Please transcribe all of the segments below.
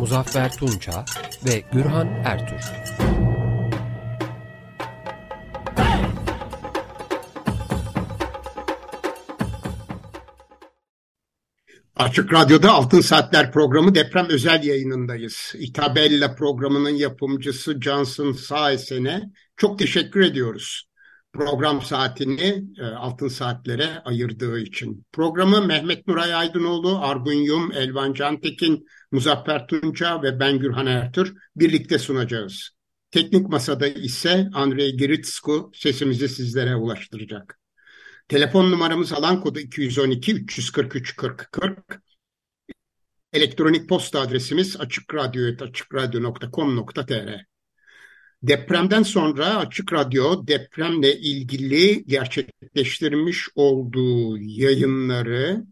Muzaffer Tunça ve Gürhan Ertür. Açık Radyo'da Altın Saatler programı deprem özel yayınındayız. İtabella programının yapımcısı Johnson Saesen'e çok teşekkür ediyoruz. Program saatini e, Altın Saatlere ayırdığı için. Programı Mehmet Nuray Aydınoğlu, Argun Yum, Elvan Cantekin, Muzaffer Tunca ve ben Gürhan Ertür birlikte sunacağız. Teknik masada ise Andrei Giritsku sesimizi sizlere ulaştıracak. Telefon numaramız alan kodu 212 343 40 40. Elektronik posta adresimiz açıkradyo.com.tr Depremden sonra Açık Radyo depremle ilgili gerçekleştirmiş olduğu yayınları,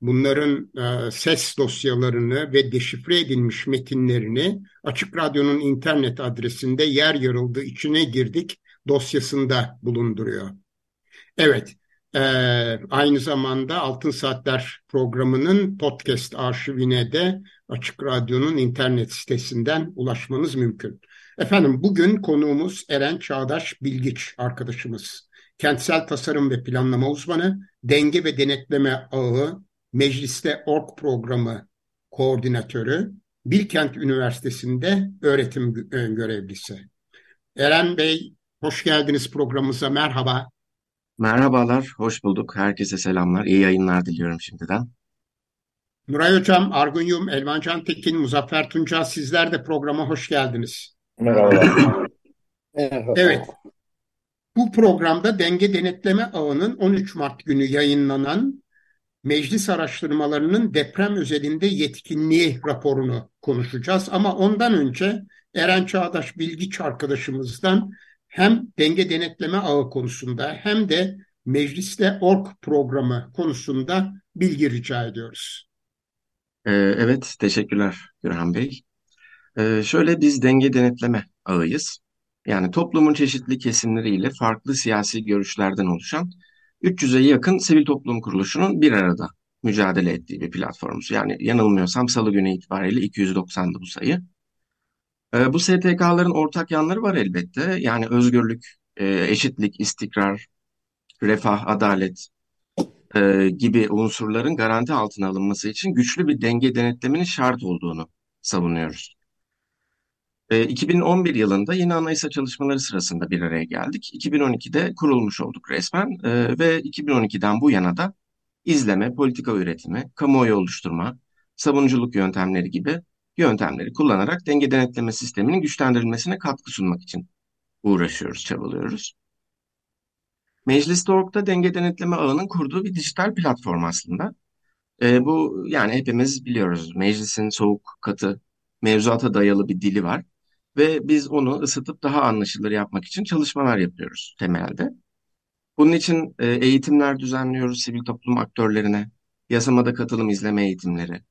bunların e, ses dosyalarını ve deşifre edilmiş metinlerini Açık Radyo'nun internet adresinde yer yarıldı içine girdik dosyasında bulunduruyor. Evet, ee, aynı zamanda Altın Saatler programının podcast arşivine de Açık Radyo'nun internet sitesinden ulaşmanız mümkün. Efendim bugün konuğumuz Eren Çağdaş Bilgiç arkadaşımız. Kentsel tasarım ve planlama uzmanı, denge ve denetleme ağı, mecliste org programı koordinatörü, Bilkent Üniversitesi'nde öğretim görevlisi. Eren Bey, hoş geldiniz programımıza, merhaba. Merhabalar, hoş bulduk. Herkese selamlar. İyi yayınlar diliyorum şimdiden. Nuray Hocam, Argun Yum, Elvan Can Tekin, Muzaffer Tunca sizler de programa hoş geldiniz. Merhaba. Evet. Bu programda Denge Denetleme Ağı'nın 13 Mart günü yayınlanan meclis araştırmalarının deprem özelinde yetkinliği raporunu konuşacağız. Ama ondan önce Eren Çağdaş Bilgiç arkadaşımızdan hem denge denetleme ağı konusunda hem de mecliste ork programı konusunda bilgi rica ediyoruz. Ee, evet, teşekkürler Gürhan Bey. Ee, şöyle biz denge denetleme ağıyız. Yani toplumun çeşitli kesimleriyle farklı siyasi görüşlerden oluşan 300'e yakın sivil toplum kuruluşunun bir arada mücadele ettiği bir platformuz. Yani yanılmıyorsam salı günü itibariyle 290'dı bu sayı. Ee, bu STK'ların ortak yanları var elbette. Yani özgürlük, e, eşitlik, istikrar, refah, adalet e, gibi unsurların garanti altına alınması için güçlü bir denge denetleminin şart olduğunu savunuyoruz. 2011 e, yılında yeni anayasa çalışmaları sırasında bir araya geldik. 2012'de kurulmuş olduk resmen ve 2012'den bu yana da izleme, politika üretimi, kamuoyu oluşturma, savunuculuk yöntemleri gibi yöntemleri kullanarak denge denetleme sisteminin güçlendirilmesine katkı sunmak için uğraşıyoruz, çabalıyoruz. Meclis.org'da denge denetleme ağının kurduğu bir dijital platform aslında. E, bu yani hepimiz biliyoruz meclisin soğuk, katı, mevzuata dayalı bir dili var. Ve biz onu ısıtıp daha anlaşılır yapmak için çalışmalar yapıyoruz temelde. Bunun için e, eğitimler düzenliyoruz sivil toplum aktörlerine, yasamada katılım izleme eğitimleri,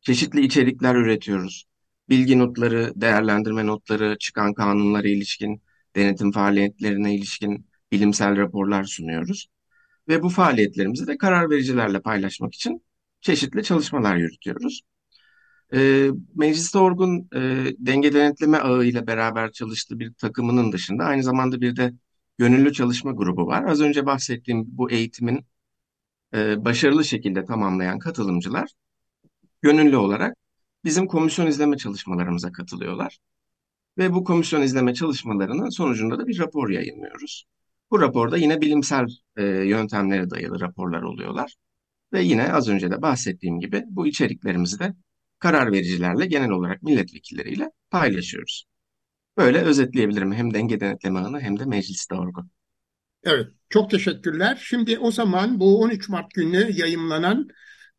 Çeşitli içerikler üretiyoruz. Bilgi notları, değerlendirme notları, çıkan kanunlara ilişkin, denetim faaliyetlerine ilişkin bilimsel raporlar sunuyoruz. Ve bu faaliyetlerimizi de karar vericilerle paylaşmak için çeşitli çalışmalar yürütüyoruz. E, Mecliste Orgun e, denge denetleme ağı ile beraber çalıştığı bir takımının dışında aynı zamanda bir de gönüllü çalışma grubu var. Az önce bahsettiğim bu eğitimin e, başarılı şekilde tamamlayan katılımcılar gönüllü olarak bizim komisyon izleme çalışmalarımıza katılıyorlar. Ve bu komisyon izleme çalışmalarının sonucunda da bir rapor yayınlıyoruz. Bu raporda yine bilimsel e, yöntemlere dayalı raporlar oluyorlar. Ve yine az önce de bahsettiğim gibi bu içeriklerimizi de karar vericilerle genel olarak milletvekilleriyle paylaşıyoruz. Böyle özetleyebilirim hem denge denetleme ağını hem de mecliste orgu. Evet, çok teşekkürler. Şimdi o zaman bu 13 Mart günü yayımlanan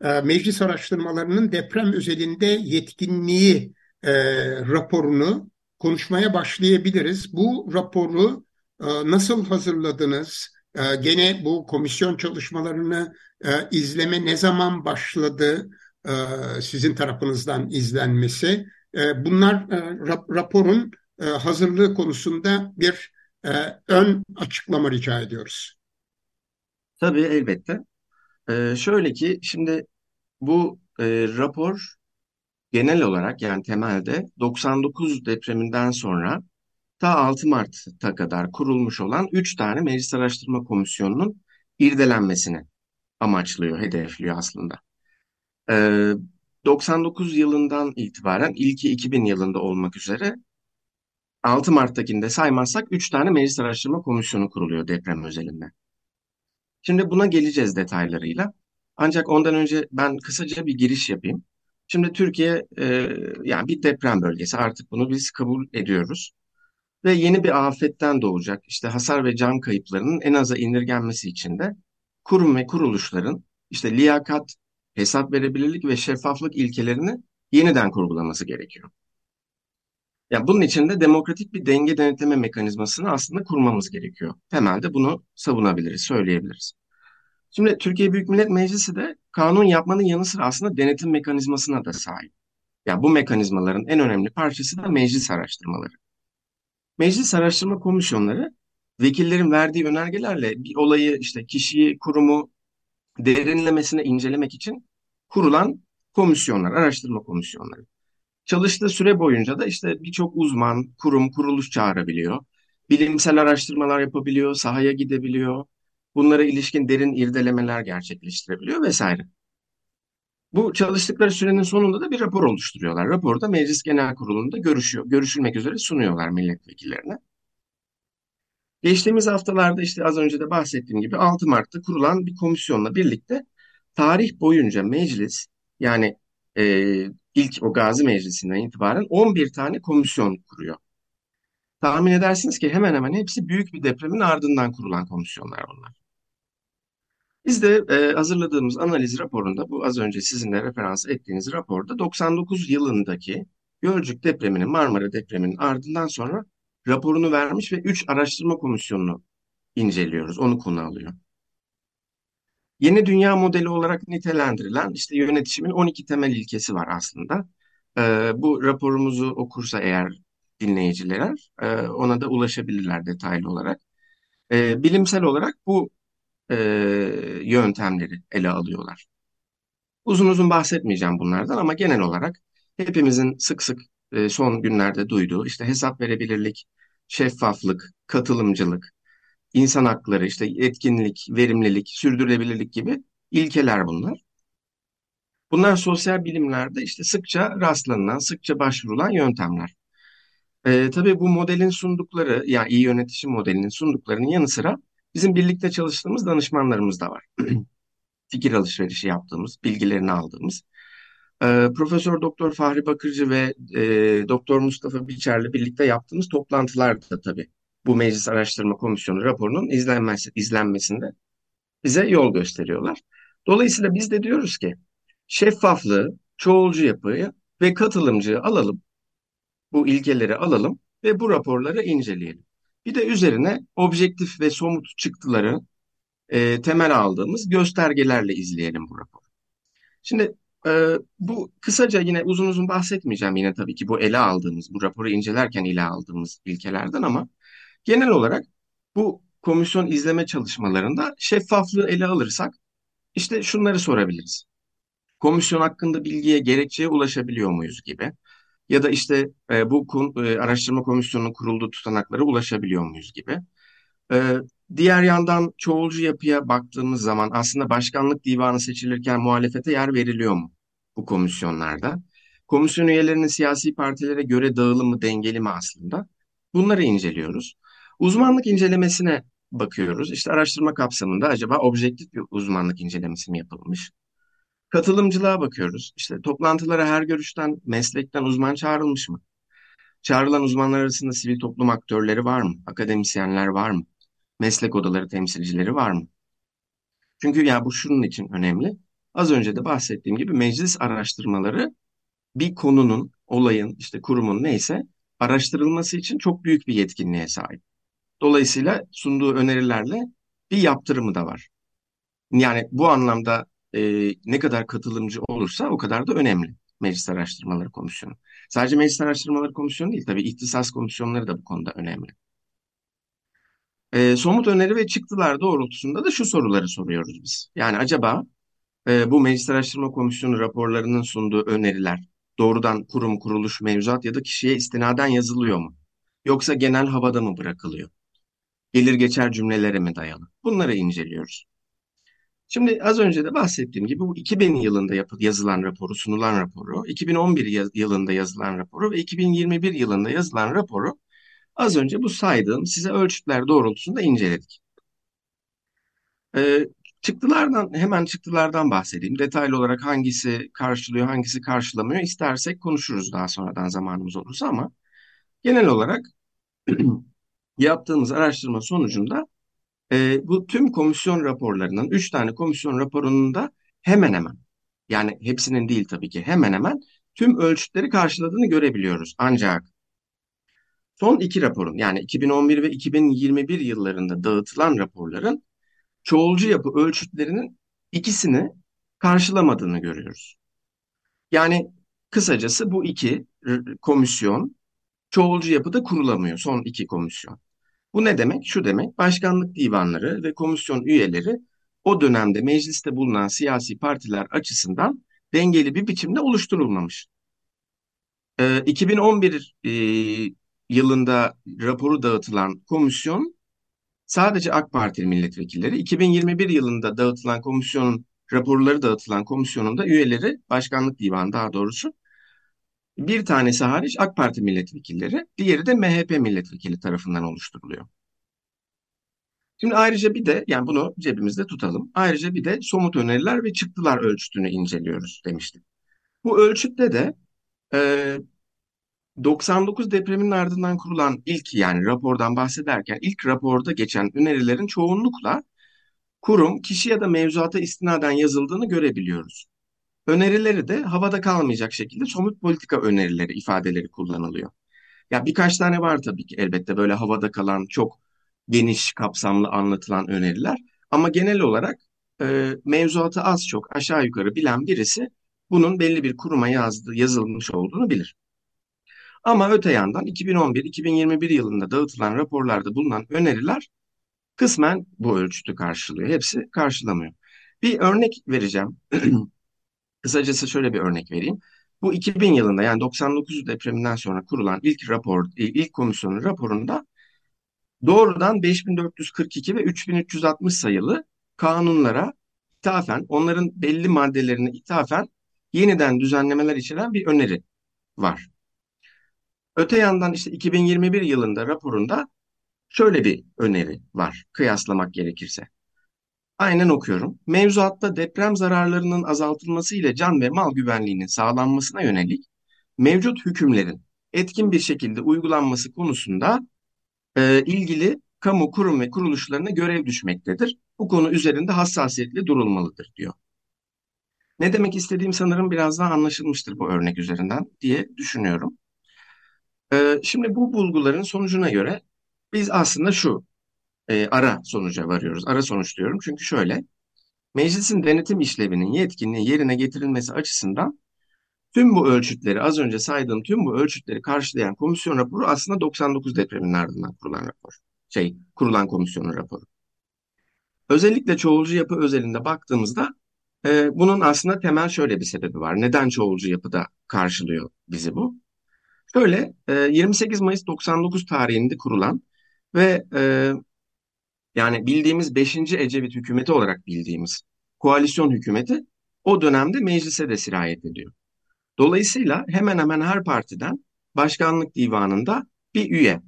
e, meclis araştırmalarının deprem özelinde yetkinliği e, raporunu konuşmaya başlayabiliriz. Bu raporu e, nasıl hazırladınız? E, gene bu komisyon çalışmalarını e, izleme ne zaman başladı? E, sizin tarafınızdan izlenmesi. E, bunlar e, rap, raporun hazırlığı konusunda bir ön açıklama rica ediyoruz. Tabii elbette. Şöyle ki şimdi bu rapor genel olarak yani temelde 99 depreminden sonra ta 6 Mart'a kadar kurulmuş olan 3 tane Meclis Araştırma Komisyonu'nun irdelenmesini amaçlıyor, hedefliyor aslında. Ee, 99 yılından itibaren ilki 2000 yılında olmak üzere 6 Mart'takini saymazsak 3 tane Meclis Araştırma Komisyonu kuruluyor deprem özelinde. Şimdi buna geleceğiz detaylarıyla. Ancak ondan önce ben kısaca bir giriş yapayım. Şimdi Türkiye e, yani bir deprem bölgesi artık bunu biz kabul ediyoruz. Ve yeni bir afetten doğacak işte hasar ve can kayıplarının en aza indirgenmesi için de kurum ve kuruluşların işte liyakat, hesap verebilirlik ve şeffaflık ilkelerini yeniden kurgulaması gerekiyor. Yani bunun için de demokratik bir denge denetleme mekanizmasını aslında kurmamız gerekiyor. Temelde bunu savunabiliriz, söyleyebiliriz. Şimdi Türkiye Büyük Millet Meclisi de kanun yapmanın yanı sıra aslında denetim mekanizmasına da sahip. Yani bu mekanizmaların en önemli parçası da meclis araştırmaları. Meclis araştırma komisyonları vekillerin verdiği önergelerle bir olayı işte kişiyi, kurumu derinlemesine incelemek için kurulan komisyonlar, araştırma komisyonları. Çalıştığı süre boyunca da işte birçok uzman, kurum, kuruluş çağırabiliyor. Bilimsel araştırmalar yapabiliyor, sahaya gidebiliyor. Bunlara ilişkin derin irdelemeler gerçekleştirebiliyor vesaire. Bu çalıştıkları sürenin sonunda da bir rapor oluşturuyorlar. Raporu da Meclis Genel Kurulu'nda görüşüyor, görüşülmek üzere sunuyorlar milletvekillerine. Geçtiğimiz haftalarda işte az önce de bahsettiğim gibi 6 Mart'ta kurulan bir komisyonla birlikte tarih boyunca meclis yani e, ilk o Gazi Meclisi'nden itibaren 11 tane komisyon kuruyor. Tahmin edersiniz ki hemen hemen hepsi büyük bir depremin ardından kurulan komisyonlar bunlar. Biz de e, hazırladığımız analiz raporunda bu az önce sizinle referans ettiğiniz raporda 99 yılındaki Gölcük depreminin Marmara depreminin ardından sonra raporunu vermiş ve 3 araştırma komisyonunu inceliyoruz. Onu konu alıyor. Yeni dünya modeli olarak nitelendirilen işte yönetişimin 12 temel ilkesi var aslında. E, bu raporumuzu okursa eğer dinleyiciler e, ona da ulaşabilirler detaylı olarak. E, bilimsel olarak bu e, yöntemleri ele alıyorlar. Uzun uzun bahsetmeyeceğim bunlardan ama genel olarak hepimizin sık sık e, son günlerde duyduğu işte hesap verebilirlik, şeffaflık, katılımcılık, insan hakları, işte etkinlik, verimlilik, sürdürülebilirlik gibi ilkeler bunlar. Bunlar sosyal bilimlerde işte sıkça rastlanılan, sıkça başvurulan yöntemler. Ee, tabii bu modelin sundukları, yani iyi yönetişim modelinin sunduklarının yanı sıra bizim birlikte çalıştığımız danışmanlarımız da var. Fikir alışverişi yaptığımız, bilgilerini aldığımız. Ee, Profesör Doktor Fahri Bakırcı ve e, Doktor Mustafa Biçer'le birlikte yaptığımız toplantılar da tabii bu Meclis Araştırma Komisyonu raporunun izlenmesi, izlenmesinde bize yol gösteriyorlar. Dolayısıyla biz de diyoruz ki şeffaflığı, çoğulcu yapıyı ve katılımcıyı alalım. Bu ilkeleri alalım ve bu raporları inceleyelim. Bir de üzerine objektif ve somut çıktıları e, temel aldığımız göstergelerle izleyelim bu raporu. Şimdi e, bu kısaca yine uzun uzun bahsetmeyeceğim yine tabii ki bu ele aldığımız, bu raporu incelerken ele aldığımız ilkelerden ama Genel olarak bu komisyon izleme çalışmalarında şeffaflığı ele alırsak işte şunları sorabiliriz. Komisyon hakkında bilgiye, gerekçeye ulaşabiliyor muyuz gibi ya da işte e, bu e, araştırma komisyonunun kurulduğu tutanaklara ulaşabiliyor muyuz gibi. E, diğer yandan çoğulcu yapıya baktığımız zaman aslında başkanlık divanı seçilirken muhalefete yer veriliyor mu bu komisyonlarda? Komisyon üyelerinin siyasi partilere göre dağılımı dengeli mi aslında? Bunları inceliyoruz. Uzmanlık incelemesine bakıyoruz. İşte araştırma kapsamında acaba objektif bir uzmanlık incelemesi mi yapılmış? Katılımcılığa bakıyoruz. İşte toplantılara her görüşten, meslekten uzman çağrılmış mı? Çağrılan uzmanlar arasında sivil toplum aktörleri var mı? Akademisyenler var mı? Meslek odaları temsilcileri var mı? Çünkü ya bu şunun için önemli. Az önce de bahsettiğim gibi meclis araştırmaları bir konunun olayın, işte kurumun neyse araştırılması için çok büyük bir yetkinliğe sahip. Dolayısıyla sunduğu önerilerle bir yaptırımı da var. Yani bu anlamda e, ne kadar katılımcı olursa o kadar da önemli Meclis Araştırmaları Komisyonu. Sadece Meclis Araştırmaları Komisyonu değil tabii ihtisas komisyonları da bu konuda önemli. E, somut öneri ve çıktılar doğrultusunda da şu soruları soruyoruz biz. Yani acaba e, bu Meclis Araştırma Komisyonu raporlarının sunduğu öneriler doğrudan kurum, kuruluş, mevzuat ya da kişiye istinaden yazılıyor mu? Yoksa genel havada mı bırakılıyor? Gelir geçer cümlelere mi dayalı? Bunları inceliyoruz. Şimdi az önce de bahsettiğim gibi bu 2000 yılında yazılan raporu, sunulan raporu, 2011 yılında yazılan raporu ve 2021 yılında yazılan raporu az önce bu saydığım size ölçütler doğrultusunda inceledik. Ee, çıktılardan hemen çıktılardan bahsedeyim. Detaylı olarak hangisi karşılıyor, hangisi karşılamıyor istersek konuşuruz daha sonradan zamanımız olursa ama genel olarak yaptığımız araştırma sonucunda e, bu tüm komisyon raporlarının, üç tane komisyon raporunun da hemen hemen, yani hepsinin değil tabii ki hemen hemen tüm ölçütleri karşıladığını görebiliyoruz. Ancak son iki raporun yani 2011 ve 2021 yıllarında dağıtılan raporların çoğulcu yapı ölçütlerinin ikisini karşılamadığını görüyoruz. Yani kısacası bu iki komisyon çoğulcu yapıda kurulamıyor son iki komisyon. Bu ne demek? Şu demek, başkanlık divanları ve komisyon üyeleri o dönemde mecliste bulunan siyasi partiler açısından dengeli bir biçimde oluşturulmamış. Ee, 2011 e, yılında raporu dağıtılan komisyon sadece AK Partili milletvekilleri, 2021 yılında dağıtılan komisyonun raporları dağıtılan komisyonun da üyeleri, başkanlık divanı daha doğrusu, bir tanesi hariç AK Parti milletvekilleri, diğeri de MHP milletvekili tarafından oluşturuluyor. Şimdi ayrıca bir de yani bunu cebimizde tutalım. Ayrıca bir de somut öneriler ve çıktılar ölçütünü inceliyoruz demiştik. Bu ölçütte de e, 99 depreminin ardından kurulan ilk yani rapordan bahsederken ilk raporda geçen önerilerin çoğunlukla kurum, kişi ya da mevzuata istinaden yazıldığını görebiliyoruz. Önerileri de havada kalmayacak şekilde somut politika önerileri ifadeleri kullanılıyor. Ya birkaç tane var tabii ki elbette böyle havada kalan çok geniş kapsamlı anlatılan öneriler. Ama genel olarak e, mevzuatı az çok aşağı yukarı bilen birisi bunun belli bir kuruma yazdı, yazılmış olduğunu bilir. Ama öte yandan 2011-2021 yılında dağıtılan raporlarda bulunan öneriler kısmen bu ölçütü karşılıyor. Hepsi karşılamıyor. Bir örnek vereceğim. Kısacası şöyle bir örnek vereyim. Bu 2000 yılında yani 99 depreminden sonra kurulan ilk rapor, ilk komisyonun raporunda doğrudan 5442 ve 3360 sayılı kanunlara ithafen, onların belli maddelerine ithafen yeniden düzenlemeler içeren bir öneri var. Öte yandan işte 2021 yılında raporunda şöyle bir öneri var kıyaslamak gerekirse. Aynen okuyorum. Mevzuatta deprem zararlarının azaltılması ile can ve mal güvenliğinin sağlanmasına yönelik mevcut hükümlerin etkin bir şekilde uygulanması konusunda e, ilgili kamu kurum ve kuruluşlarına görev düşmektedir. Bu konu üzerinde hassasiyetle durulmalıdır diyor. Ne demek istediğim sanırım biraz daha anlaşılmıştır bu örnek üzerinden diye düşünüyorum. E, şimdi bu bulguların sonucuna göre biz aslında şu e, ara sonuca varıyoruz. Ara sonuç diyorum çünkü şöyle. Meclisin denetim işlevinin yetkinliği yerine getirilmesi açısından Tüm bu ölçütleri, az önce saydığım tüm bu ölçütleri karşılayan komisyon raporu aslında 99 depreminin ardından kurulan rapor. Şey, kurulan komisyonun raporu. Özellikle çoğulcu yapı özelinde baktığımızda e, bunun aslında temel şöyle bir sebebi var. Neden çoğulcu yapıda karşılıyor bizi bu? Şöyle, e, 28 Mayıs 99 tarihinde kurulan ve e, yani bildiğimiz 5. Ecevit hükümeti olarak bildiğimiz koalisyon hükümeti o dönemde meclise de sirayet ediyor. Dolayısıyla hemen hemen her partiden başkanlık divanında bir üye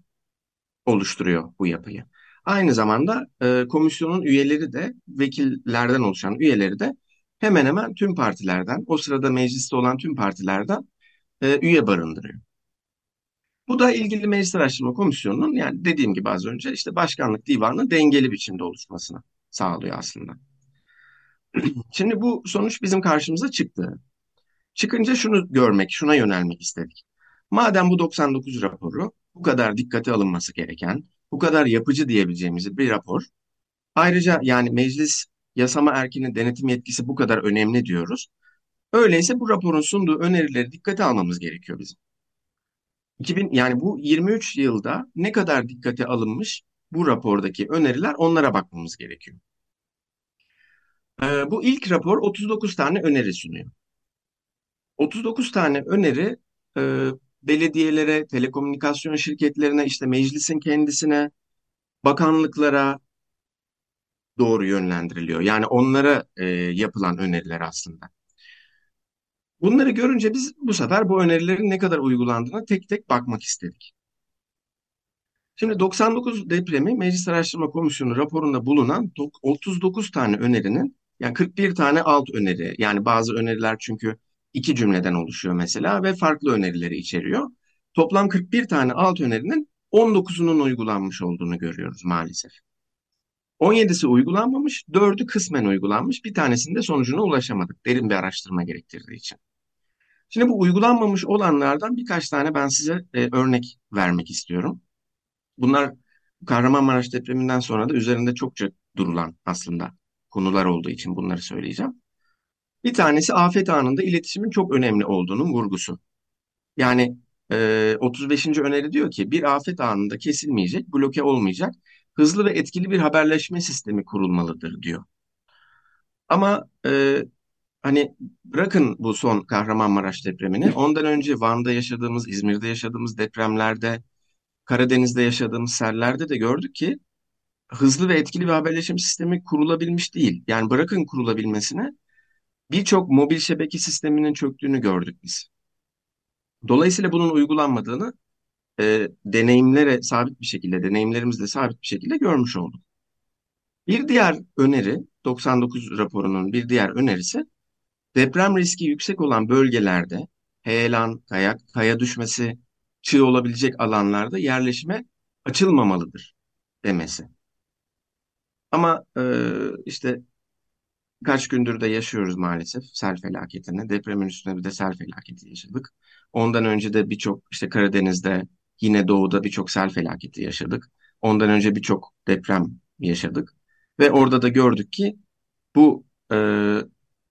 oluşturuyor bu yapıyı. Aynı zamanda e, komisyonun üyeleri de vekillerden oluşan üyeleri de hemen hemen tüm partilerden, o sırada mecliste olan tüm partilerden e, üye barındırıyor. Bu da ilgili Meclis Araştırma Komisyonu'nun yani dediğim gibi az önce işte başkanlık divanının dengeli biçimde oluşmasını sağlıyor aslında. Şimdi bu sonuç bizim karşımıza çıktı. Çıkınca şunu görmek, şuna yönelmek istedik. Madem bu 99 raporu bu kadar dikkate alınması gereken, bu kadar yapıcı diyebileceğimiz bir rapor. Ayrıca yani meclis yasama erkinin denetim yetkisi bu kadar önemli diyoruz. Öyleyse bu raporun sunduğu önerileri dikkate almamız gerekiyor bizim. 2000 yani bu 23 yılda ne kadar dikkate alınmış bu rapordaki öneriler onlara bakmamız gerekiyor. Ee, bu ilk rapor 39 tane öneri sunuyor. 39 tane öneri e, belediyelere, telekomünikasyon şirketlerine, işte meclisin kendisine, bakanlıklara doğru yönlendiriliyor. Yani onlara e, yapılan öneriler aslında. Bunları görünce biz bu sefer bu önerilerin ne kadar uygulandığına tek tek bakmak istedik. Şimdi 99 depremi Meclis Araştırma Komisyonu raporunda bulunan 39 tane önerinin yani 41 tane alt öneri yani bazı öneriler çünkü iki cümleden oluşuyor mesela ve farklı önerileri içeriyor. Toplam 41 tane alt önerinin 19'unun uygulanmış olduğunu görüyoruz maalesef. 17'si uygulanmamış, 4'ü kısmen uygulanmış. Bir tanesinde sonucuna ulaşamadık. Derin bir araştırma gerektirdiği için. Şimdi bu uygulanmamış olanlardan birkaç tane ben size e, örnek vermek istiyorum. Bunlar Kahramanmaraş depreminden sonra da üzerinde çokça durulan aslında konular olduğu için bunları söyleyeceğim. Bir tanesi afet anında iletişimin çok önemli olduğunun vurgusu. Yani e, 35. öneri diyor ki bir afet anında kesilmeyecek, bloke olmayacak, hızlı ve etkili bir haberleşme sistemi kurulmalıdır diyor. Ama e, hani bırakın bu son Kahramanmaraş depremini, ondan önce Van'da yaşadığımız, İzmir'de yaşadığımız depremlerde, Karadeniz'de yaşadığımız sellerde de gördük ki hızlı ve etkili bir haberleşim sistemi kurulabilmiş değil. Yani bırakın kurulabilmesine birçok mobil şebeke sisteminin çöktüğünü gördük biz. Dolayısıyla bunun uygulanmadığını e, deneyimlere sabit bir şekilde, deneyimlerimizle sabit bir şekilde görmüş olduk. Bir diğer öneri, 99 raporunun bir diğer önerisi, deprem riski yüksek olan bölgelerde heyelan, kaya, kaya düşmesi, çığ olabilecek alanlarda yerleşime açılmamalıdır demesi. Ama e, işte kaç gündür de yaşıyoruz maalesef sel felaketini. Depremin üstüne bir de sel felaketi yaşadık. Ondan önce de birçok işte Karadeniz'de yine doğuda birçok sel felaketi yaşadık. Ondan önce birçok deprem yaşadık. Ve orada da gördük ki bu e,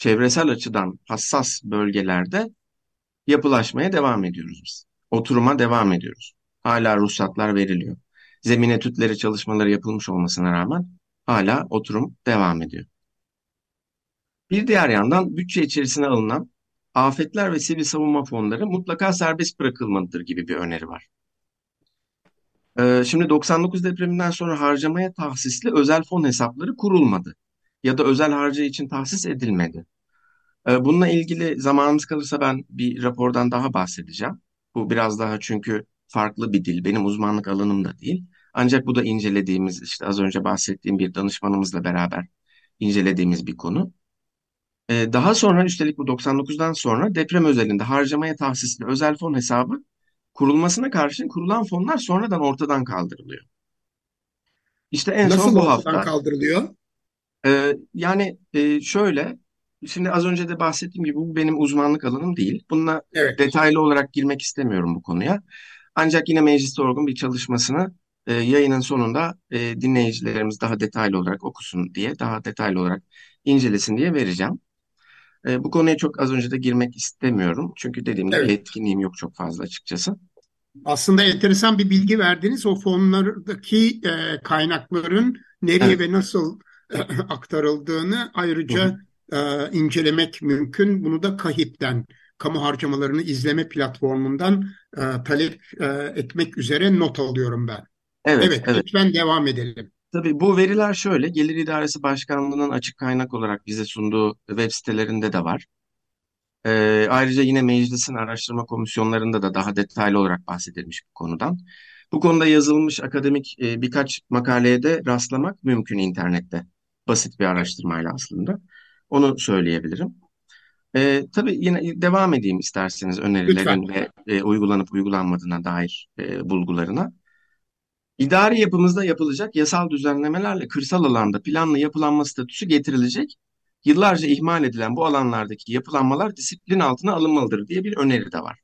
çevresel açıdan hassas bölgelerde yapılaşmaya devam ediyoruz biz. Oturuma devam ediyoruz. Hala ruhsatlar veriliyor. Zemin etütleri çalışmaları yapılmış olmasına rağmen hala oturum devam ediyor. Bir diğer yandan bütçe içerisine alınan afetler ve sivil savunma fonları mutlaka serbest bırakılmalıdır gibi bir öneri var. Ee, şimdi 99 depreminden sonra harcamaya tahsisli özel fon hesapları kurulmadı ya da özel harcı için tahsis edilmedi. Ee, bununla ilgili zamanımız kalırsa ben bir rapordan daha bahsedeceğim. Bu biraz daha çünkü farklı bir dil, benim uzmanlık alanım da değil. Ancak bu da incelediğimiz, işte az önce bahsettiğim bir danışmanımızla beraber incelediğimiz bir konu. Ee, daha sonra üstelik bu 99'dan sonra deprem özelinde harcamaya tahsisli özel fon hesabı kurulmasına karşın kurulan fonlar sonradan ortadan kaldırılıyor. İşte en Nasıl son bu ortadan hafta. kaldırılıyor? Ee, yani e, şöyle, şimdi az önce de bahsettiğim gibi bu benim uzmanlık alanım değil. Bununla Evet. detaylı olarak girmek istemiyorum bu konuya. Ancak yine mecliste orgun bir çalışmasını e, yayının sonunda e, dinleyicilerimiz daha detaylı olarak okusun diye, daha detaylı olarak incelesin diye vereceğim. E, bu konuya çok az önce de girmek istemiyorum. Çünkü dediğim gibi Evet. etkinliğim yok çok fazla açıkçası. Aslında enteresan bir bilgi verdiniz. O fonlardaki e, kaynakların nereye Evet. ve nasıl aktarıldığını ayrıca e, incelemek mümkün. Bunu da KAHİP'ten, kamu harcamalarını izleme platformundan e, talep e, etmek üzere not alıyorum ben. Evet, Evet, evet. lütfen devam edelim. Tabii bu veriler şöyle, Gelir İdaresi Başkanlığı'nın açık kaynak olarak bize sunduğu web sitelerinde de var. Ee, ayrıca yine meclisin araştırma komisyonlarında da daha detaylı olarak bahsedilmiş bu konudan. Bu konuda yazılmış akademik e, birkaç makaleye de rastlamak mümkün internette. Basit bir araştırmayla aslında. Onu söyleyebilirim. Ee, tabii yine devam edeyim isterseniz Lütfen. önerilerin ve e, uygulanıp uygulanmadığına dair e, bulgularına. İdari yapımızda yapılacak yasal düzenlemelerle kırsal alanda planlı yapılanma statüsü getirilecek. Yıllarca ihmal edilen bu alanlardaki yapılanmalar disiplin altına alınmalıdır diye bir öneri de var.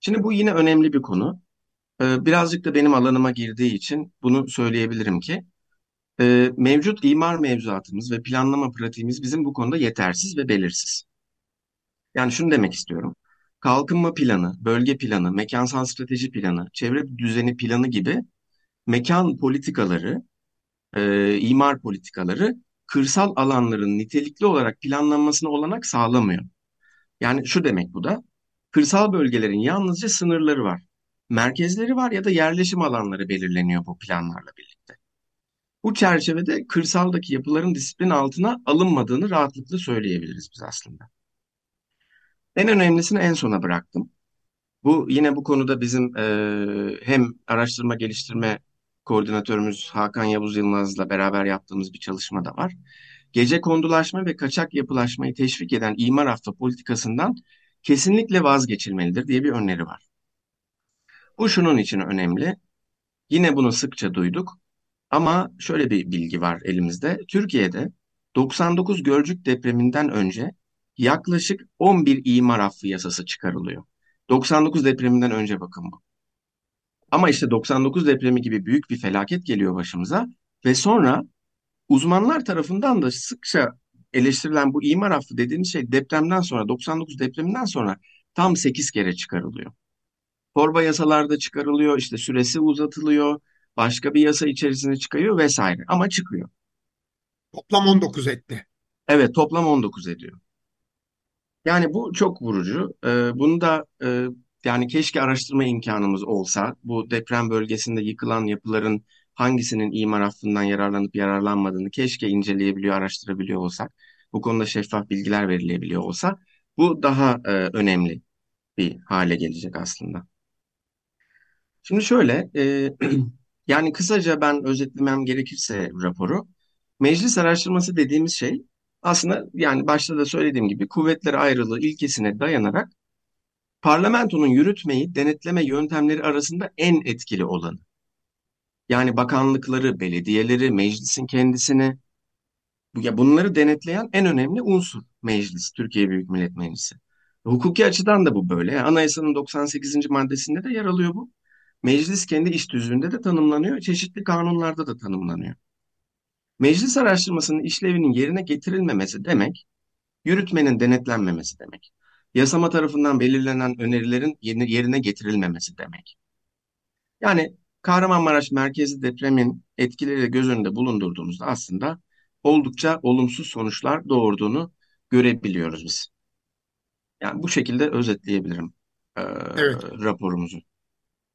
Şimdi bu yine önemli bir konu. Ee, birazcık da benim alanıma girdiği için bunu söyleyebilirim ki e, mevcut imar mevzuatımız ve planlama pratiğimiz bizim bu konuda yetersiz ve belirsiz. Yani şunu demek istiyorum. Kalkınma planı, bölge planı, mekansal strateji planı, çevre düzeni planı gibi mekan politikaları, e, imar politikaları kırsal alanların nitelikli olarak planlanmasına olanak sağlamıyor. Yani şu demek bu da, kırsal bölgelerin yalnızca sınırları var. Merkezleri var ya da yerleşim alanları belirleniyor bu planlarla birlikte. Bu çerçevede kırsaldaki yapıların disiplin altına alınmadığını rahatlıkla söyleyebiliriz biz aslında. En önemlisini en sona bıraktım. Bu yine bu konuda bizim e, hem araştırma geliştirme koordinatörümüz Hakan Yavuz Yılmaz'la beraber yaptığımız bir çalışma da var. Gece kondulaşma ve kaçak yapılaşmayı teşvik eden imar hafta politikasından kesinlikle vazgeçilmelidir diye bir öneri var. Bu şunun için önemli. Yine bunu sıkça duyduk. Ama şöyle bir bilgi var elimizde. Türkiye'de 99 Gölcük depreminden önce yaklaşık 11 imar affı yasası çıkarılıyor. 99 depreminden önce bakın bu. Ama işte 99 depremi gibi büyük bir felaket geliyor başımıza ve sonra uzmanlar tarafından da sıkça eleştirilen bu imar affı dediğimiz şey depremden sonra 99 depreminden sonra tam 8 kere çıkarılıyor. Torba yasalarda çıkarılıyor, işte süresi uzatılıyor, başka bir yasa içerisine çıkıyor vesaire ama çıkıyor. Toplam 19 etti. Evet toplam 19 ediyor. Yani bu çok vurucu. Ee, bunu da e, yani keşke araştırma imkanımız olsa bu deprem bölgesinde yıkılan yapıların hangisinin imar affından yararlanıp yararlanmadığını keşke inceleyebiliyor, araştırabiliyor olsak. Bu konuda şeffaf bilgiler verilebiliyor olsa bu daha e, önemli bir hale gelecek aslında. Şimdi şöyle, e, yani kısaca ben özetlemem gerekirse raporu, meclis araştırması dediğimiz şey aslında yani başta da söylediğim gibi kuvvetler ayrılığı ilkesine dayanarak parlamentonun yürütmeyi denetleme yöntemleri arasında en etkili olanı. Yani bakanlıkları, belediyeleri, meclisin kendisini, ya bunları denetleyen en önemli unsur meclis, Türkiye Büyük Millet Meclisi. Hukuki açıdan da bu böyle. Anayasanın 98. maddesinde de yer alıyor bu. Meclis kendi iş düzlüğünde de tanımlanıyor, çeşitli kanunlarda da tanımlanıyor. Meclis araştırmasının işlevinin yerine getirilmemesi demek, yürütmenin denetlenmemesi demek. Yasama tarafından belirlenen önerilerin yerine getirilmemesi demek. Yani Kahramanmaraş merkezi depremin etkileri göz önünde bulundurduğumuzda aslında oldukça olumsuz sonuçlar doğurduğunu görebiliyoruz biz. Yani bu şekilde özetleyebilirim e, evet. raporumuzu.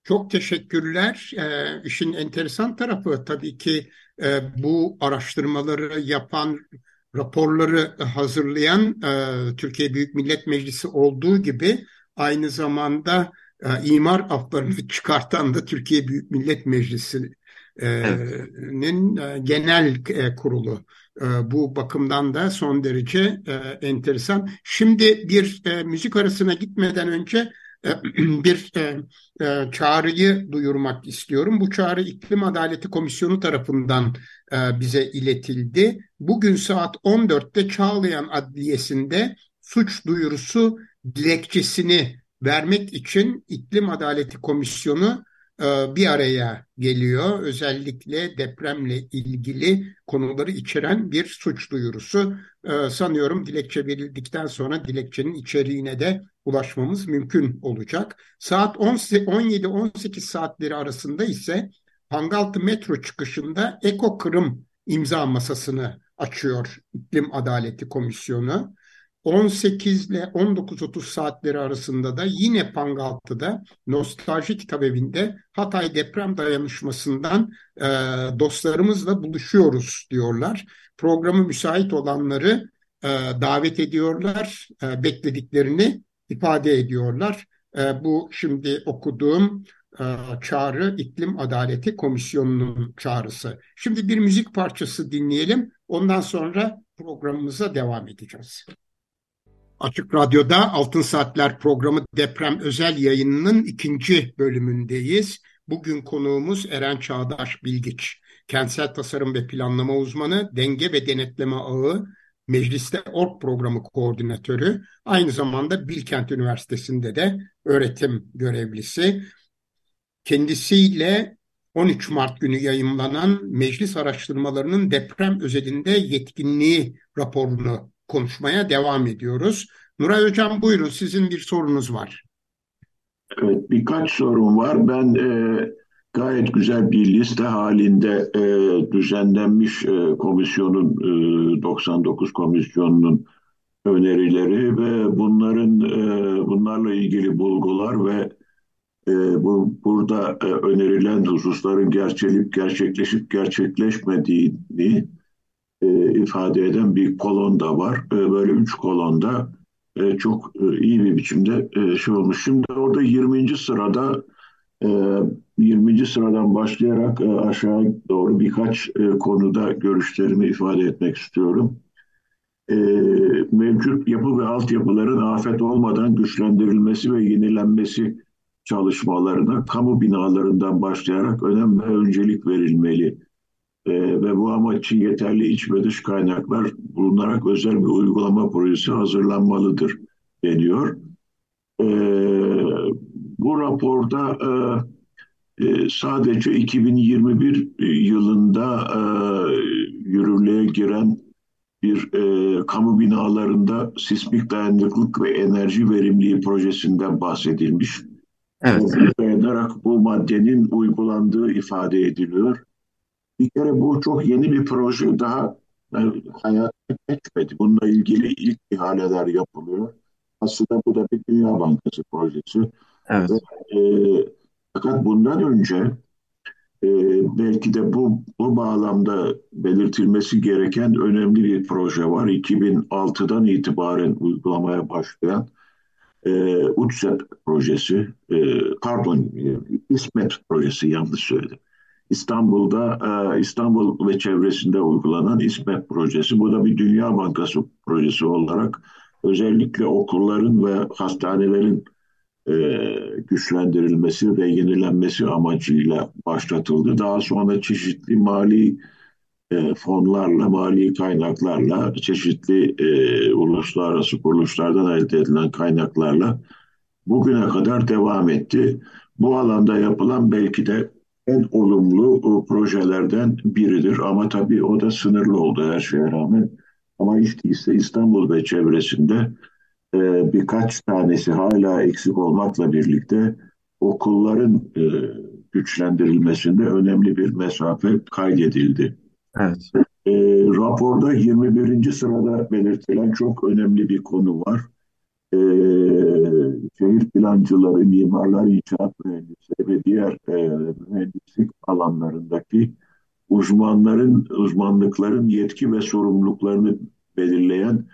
Çok teşekkürler. E, işin enteresan tarafı tabii ki e, bu araştırmaları yapan, raporları hazırlayan e, Türkiye Büyük Millet Meclisi olduğu gibi aynı zamanda e, imar aflarını çıkartan da Türkiye Büyük Millet Meclisi'nin evet. E, genel e, kurulu. E, bu bakımdan da son derece e, enteresan. Şimdi bir e, müzik arasına gitmeden önce bir e, e, çağrıyı duyurmak istiyorum. Bu çağrı İklim Adaleti Komisyonu tarafından e, bize iletildi. Bugün saat 14'te Çağlayan Adliyesi'nde suç duyurusu dilekçesini vermek için İklim Adaleti Komisyonu bir araya geliyor. Özellikle depremle ilgili konuları içeren bir suç duyurusu. E, sanıyorum dilekçe verildikten sonra dilekçenin içeriğine de ulaşmamız mümkün olacak. Saat 17-18 saatleri arasında ise Pangaltı metro çıkışında Eko Kırım imza masasını açıyor İklim Adaleti Komisyonu. 18 ile 19.30 saatleri arasında da yine Pangaltı'da Nostalji Kitap Evi'nde Hatay Deprem Dayanışması'ndan e, dostlarımızla buluşuyoruz diyorlar. Programı müsait olanları e, davet ediyorlar, e, beklediklerini ifade ediyorlar. E, bu şimdi okuduğum e, çağrı İklim Adaleti Komisyonu'nun çağrısı. Şimdi bir müzik parçası dinleyelim. Ondan sonra programımıza devam edeceğiz. Açık Radyo'da Altın Saatler programı deprem özel yayınının ikinci bölümündeyiz. Bugün konuğumuz Eren Çağdaş Bilgiç. Kentsel tasarım ve planlama uzmanı, denge ve denetleme ağı, mecliste org programı koordinatörü, aynı zamanda Bilkent Üniversitesi'nde de öğretim görevlisi. Kendisiyle 13 Mart günü yayımlanan meclis araştırmalarının deprem özelinde yetkinliği raporunu konuşmaya devam ediyoruz. Nuray Hocam buyurun sizin bir sorunuz var. Evet birkaç sorun var. Ben e, gayet güzel bir liste halinde e, düzenlenmiş e, komisyonun e, 99 komisyonunun önerileri ve bunların e, bunlarla ilgili bulgular ve e, bu burada e, önerilen hususların gerçekleşip gerçekleşip gerçekleşmediğini e, ifade eden bir kolon da var. E, böyle üç kolonda e, çok iyi bir biçimde şey olmuş. Şimdi orada 20. sırada e, 20. sıradan başlayarak aşağı doğru birkaç konuda görüşlerimi ifade etmek istiyorum. Mevcut yapı ve altyapıların afet olmadan güçlendirilmesi ve yenilenmesi çalışmalarına kamu binalarından başlayarak önem ve öncelik verilmeli. E, ve bu amaç için yeterli iç ve dış kaynaklar bulunarak özel bir uygulama projesi hazırlanmalıdır deniyor. E, bu raporda e, e, sadece 2021 yılında e, yürürlüğe giren bir e, kamu binalarında sismik dayanıklılık ve enerji verimliliği projesinden bahsedilmiş. Evet. Dayanarak bu maddenin uygulandığı ifade ediliyor. Bir kere bu çok yeni bir proje daha yani hayata geçmedi. Bununla ilgili ilk ihaleler yapılıyor. Aslında bu da bir Dünya Bankası projesi. Evet. Ve, e, fakat bundan önce e, belki de bu, bu bağlamda belirtilmesi gereken önemli bir proje var. 2006'dan itibaren uygulamaya başlayan e, UTSEP projesi, e, pardon e, İSMET projesi yanlış söyledim. İstanbul'da e, İstanbul ve çevresinde uygulanan İSMET projesi. Bu da bir Dünya Bankası projesi olarak özellikle okulların ve hastanelerin e, güçlendirilmesi ve yenilenmesi amacıyla başlatıldı. Daha sonra çeşitli mali e, fonlarla, mali kaynaklarla, çeşitli uluslararası kuruluşlardan elde edilen kaynaklarla bugüne kadar devam etti. Bu alanda yapılan belki de en olumlu projelerden biridir ama tabii o da sınırlı oldu her şeye rağmen. Ama değilse İstanbul ve çevresinde e, birkaç tanesi hala eksik olmakla birlikte okulların e, güçlendirilmesinde önemli bir mesafe kaydedildi. Evet. E, raporda 21. sırada belirtilen çok önemli bir konu var. E, şehir plancıları, mimarlar, inşaat mühendisleri ve diğer e, mühendislik alanlarındaki uzmanların, uzmanlıkların yetki ve sorumluluklarını belirleyen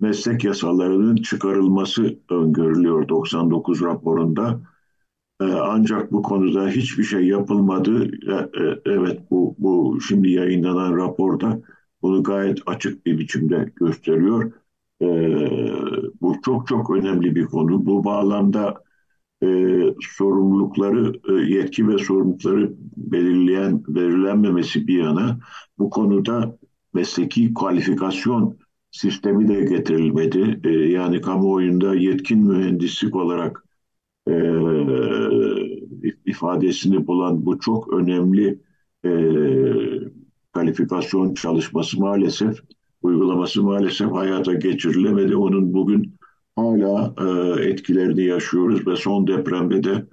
meslek yasalarının çıkarılması öngörülüyor 99 raporunda. Ee, ancak bu konuda hiçbir şey yapılmadı. E, e, evet bu, bu şimdi yayınlanan raporda bunu gayet açık bir biçimde gösteriyor. Ee, bu çok çok önemli bir konu. Bu bağlamda e, sorumlulukları, yetki ve sorumlulukları belirleyen, belirlenmemesi bir yana bu konuda mesleki kualifikasyon sistemi de getirilmedi. yani kamuoyunda yetkin mühendislik olarak e, ifadesini bulan bu çok önemli e, kalifikasyon çalışması maalesef uygulaması maalesef hayata geçirilemedi. Onun bugün hala e, etkilerini yaşıyoruz ve son depremde de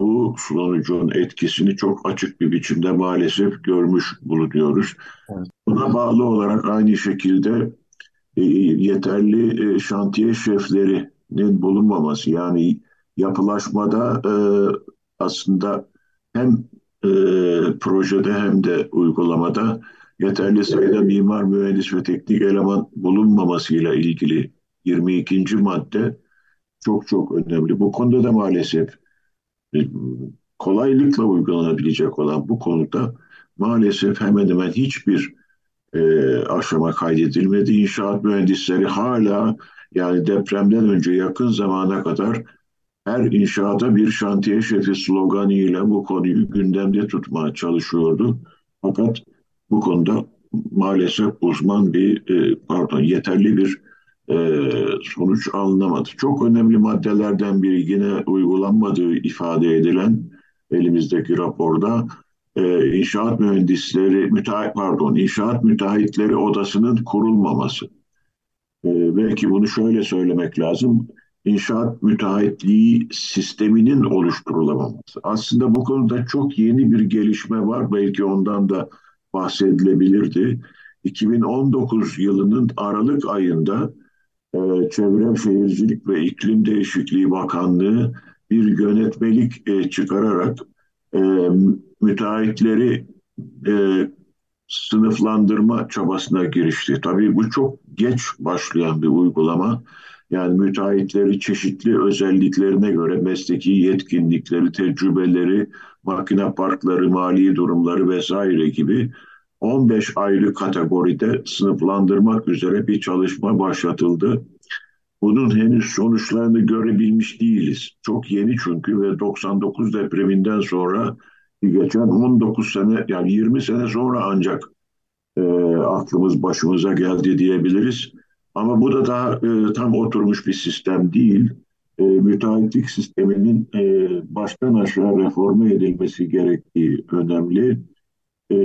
bu sonucun etkisini çok açık bir biçimde maalesef görmüş bulunuyoruz. Evet. Buna bağlı olarak aynı şekilde e, yeterli e, şantiye şeflerinin bulunmaması yani yapılaşmada e, aslında hem e, projede hem de uygulamada yeterli sayıda mimar, mühendis ve teknik eleman bulunmamasıyla ilgili 22. madde çok çok önemli. Bu konuda da maalesef e, kolaylıkla uygulanabilecek olan bu konuda maalesef hemen hemen hiçbir e, aşama kaydedilmedi. İnşaat mühendisleri hala yani depremden önce yakın zamana kadar her inşaata bir şantiye şefi sloganıyla bu konuyu gündemde tutmaya çalışıyordu. Fakat bu konuda maalesef uzman bir, e, pardon yeterli bir e, sonuç alınamadı. Çok önemli maddelerden biri yine uygulanmadığı ifade edilen elimizdeki raporda e, inşaat mühendisleri müteahhit pardon inşaat müteahhitleri odasının kurulmaması. E, belki bunu şöyle söylemek lazım. İnşaat müteahhitliği sisteminin oluşturulamaması. Aslında bu konuda çok yeni bir gelişme var. Belki ondan da bahsedilebilirdi. 2019 yılının Aralık ayında e, Çevre Şehircilik ve İklim Değişikliği Bakanlığı bir yönetmelik e, çıkararak e, müteahhitleri e, sınıflandırma çabasına girişti. Tabii bu çok geç başlayan bir uygulama. Yani müteahhitleri çeşitli özelliklerine göre mesleki yetkinlikleri, tecrübeleri, makine parkları, mali durumları vesaire gibi 15 ayrı kategoride sınıflandırmak üzere bir çalışma başlatıldı. Bunun henüz sonuçlarını görebilmiş değiliz. Çok yeni çünkü ve 99 depreminden sonra geçen 19 sene yani 20 sene sonra ancak e, aklımız başımıza geldi diyebiliriz. Ama bu da daha e, tam oturmuş bir sistem değil. E, müteahhitlik sisteminin e, baştan aşağı reforme edilmesi gerektiği önemli. E,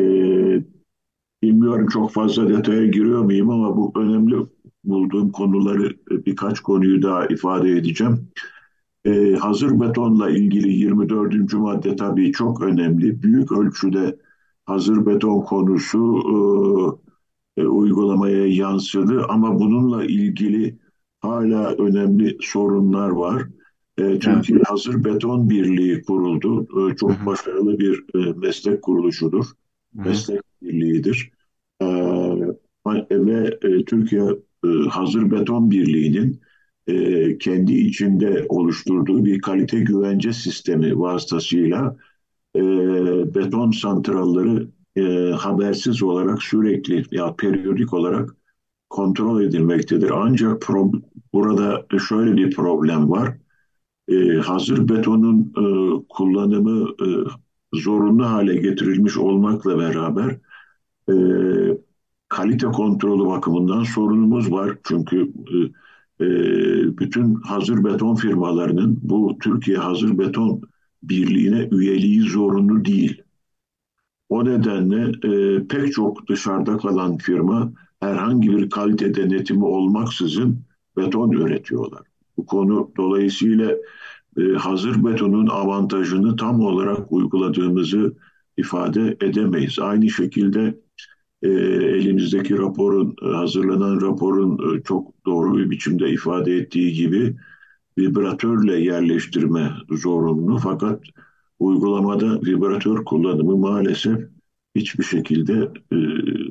bilmiyorum çok fazla detaya giriyor muyum ama bu önemli bulduğum konuları e, birkaç konuyu daha ifade edeceğim. Ee, hazır betonla ilgili 24. madde tabii çok önemli. Büyük ölçüde hazır beton konusu e, e, uygulamaya yansıdı ama bununla ilgili hala önemli sorunlar var. E, Türkiye evet. Hazır Beton Birliği kuruldu. E, çok Hı-hı. başarılı bir e, meslek kuruluşudur. Hı-hı. Meslek birliğidir. E, ve e, Türkiye e, Hazır Beton Birliği'nin e, kendi içinde oluşturduğu bir kalite güvence sistemi vasıtasıyla e, beton santralları e, habersiz olarak sürekli ya periyodik olarak kontrol edilmektedir. Ancak pro, burada şöyle bir problem var. E, hazır betonun e, kullanımı e, zorunlu hale getirilmiş olmakla beraber e, kalite kontrolü bakımından sorunumuz var. Çünkü e, bütün hazır beton firmalarının bu Türkiye Hazır Beton Birliği'ne üyeliği zorunlu değil. O nedenle e, pek çok dışarıda kalan firma herhangi bir kalite denetimi olmaksızın beton üretiyorlar. Bu konu dolayısıyla e, hazır betonun avantajını tam olarak uyguladığımızı ifade edemeyiz. Aynı şekilde e, elimizdeki raporun, hazırlanan raporun e, çok doğru bir biçimde ifade ettiği gibi vibratörle yerleştirme zorunlu fakat uygulamada vibratör kullanımı maalesef hiçbir şekilde e,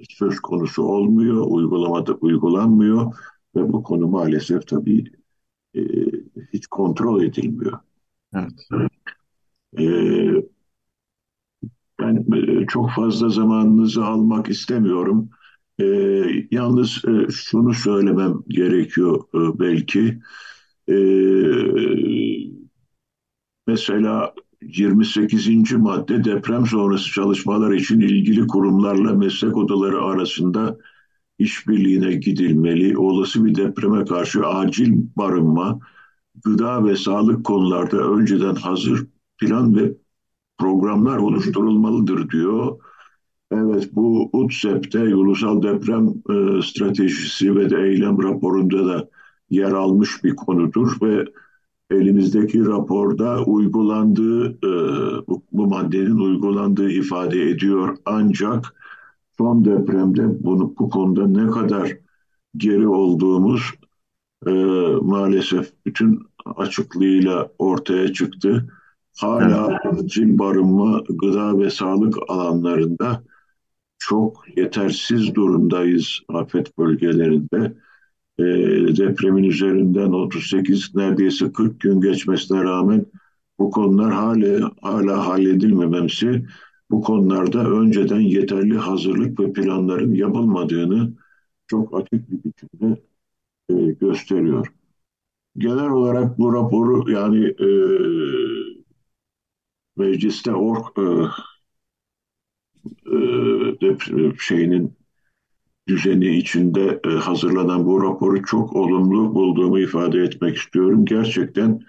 söz konusu olmuyor, uygulamada uygulanmıyor ve bu konu maalesef tabii e, hiç kontrol edilmiyor. Evet. E, ben e, çok fazla zamanınızı almak istemiyorum. E, yalnız e, şunu söylemem gerekiyor e, belki. E, mesela 28. madde deprem sonrası çalışmalar için ilgili kurumlarla meslek odaları arasında işbirliğine gidilmeli. Olası bir depreme karşı acil barınma, gıda ve sağlık konularda önceden hazır plan ve programlar oluşturulmalıdır diyor. Evet bu UTSEP'te Ulusal Deprem e, Stratejisi ve de Eylem raporunda da yer almış bir konudur ve elimizdeki raporda uygulandığı e, bu, bu maddenin uygulandığı ifade ediyor. Ancak son depremde bunu bu konuda ne kadar geri olduğumuz e, maalesef bütün açıklığıyla ortaya çıktı. Hala acil barınma, gıda ve sağlık alanlarında çok yetersiz durumdayız afet bölgelerinde. E, depremin üzerinden 38 neredeyse 40 gün geçmesine rağmen bu konular hala, hala halledilmemesi bu konularda önceden yeterli hazırlık ve planların yapılmadığını çok açık bir biçimde e, gösteriyor. Genel olarak bu raporu yani e, mecliste ork e, e, şeyinin düzeni içinde e, hazırlanan bu raporu çok olumlu bulduğumu ifade etmek istiyorum. Gerçekten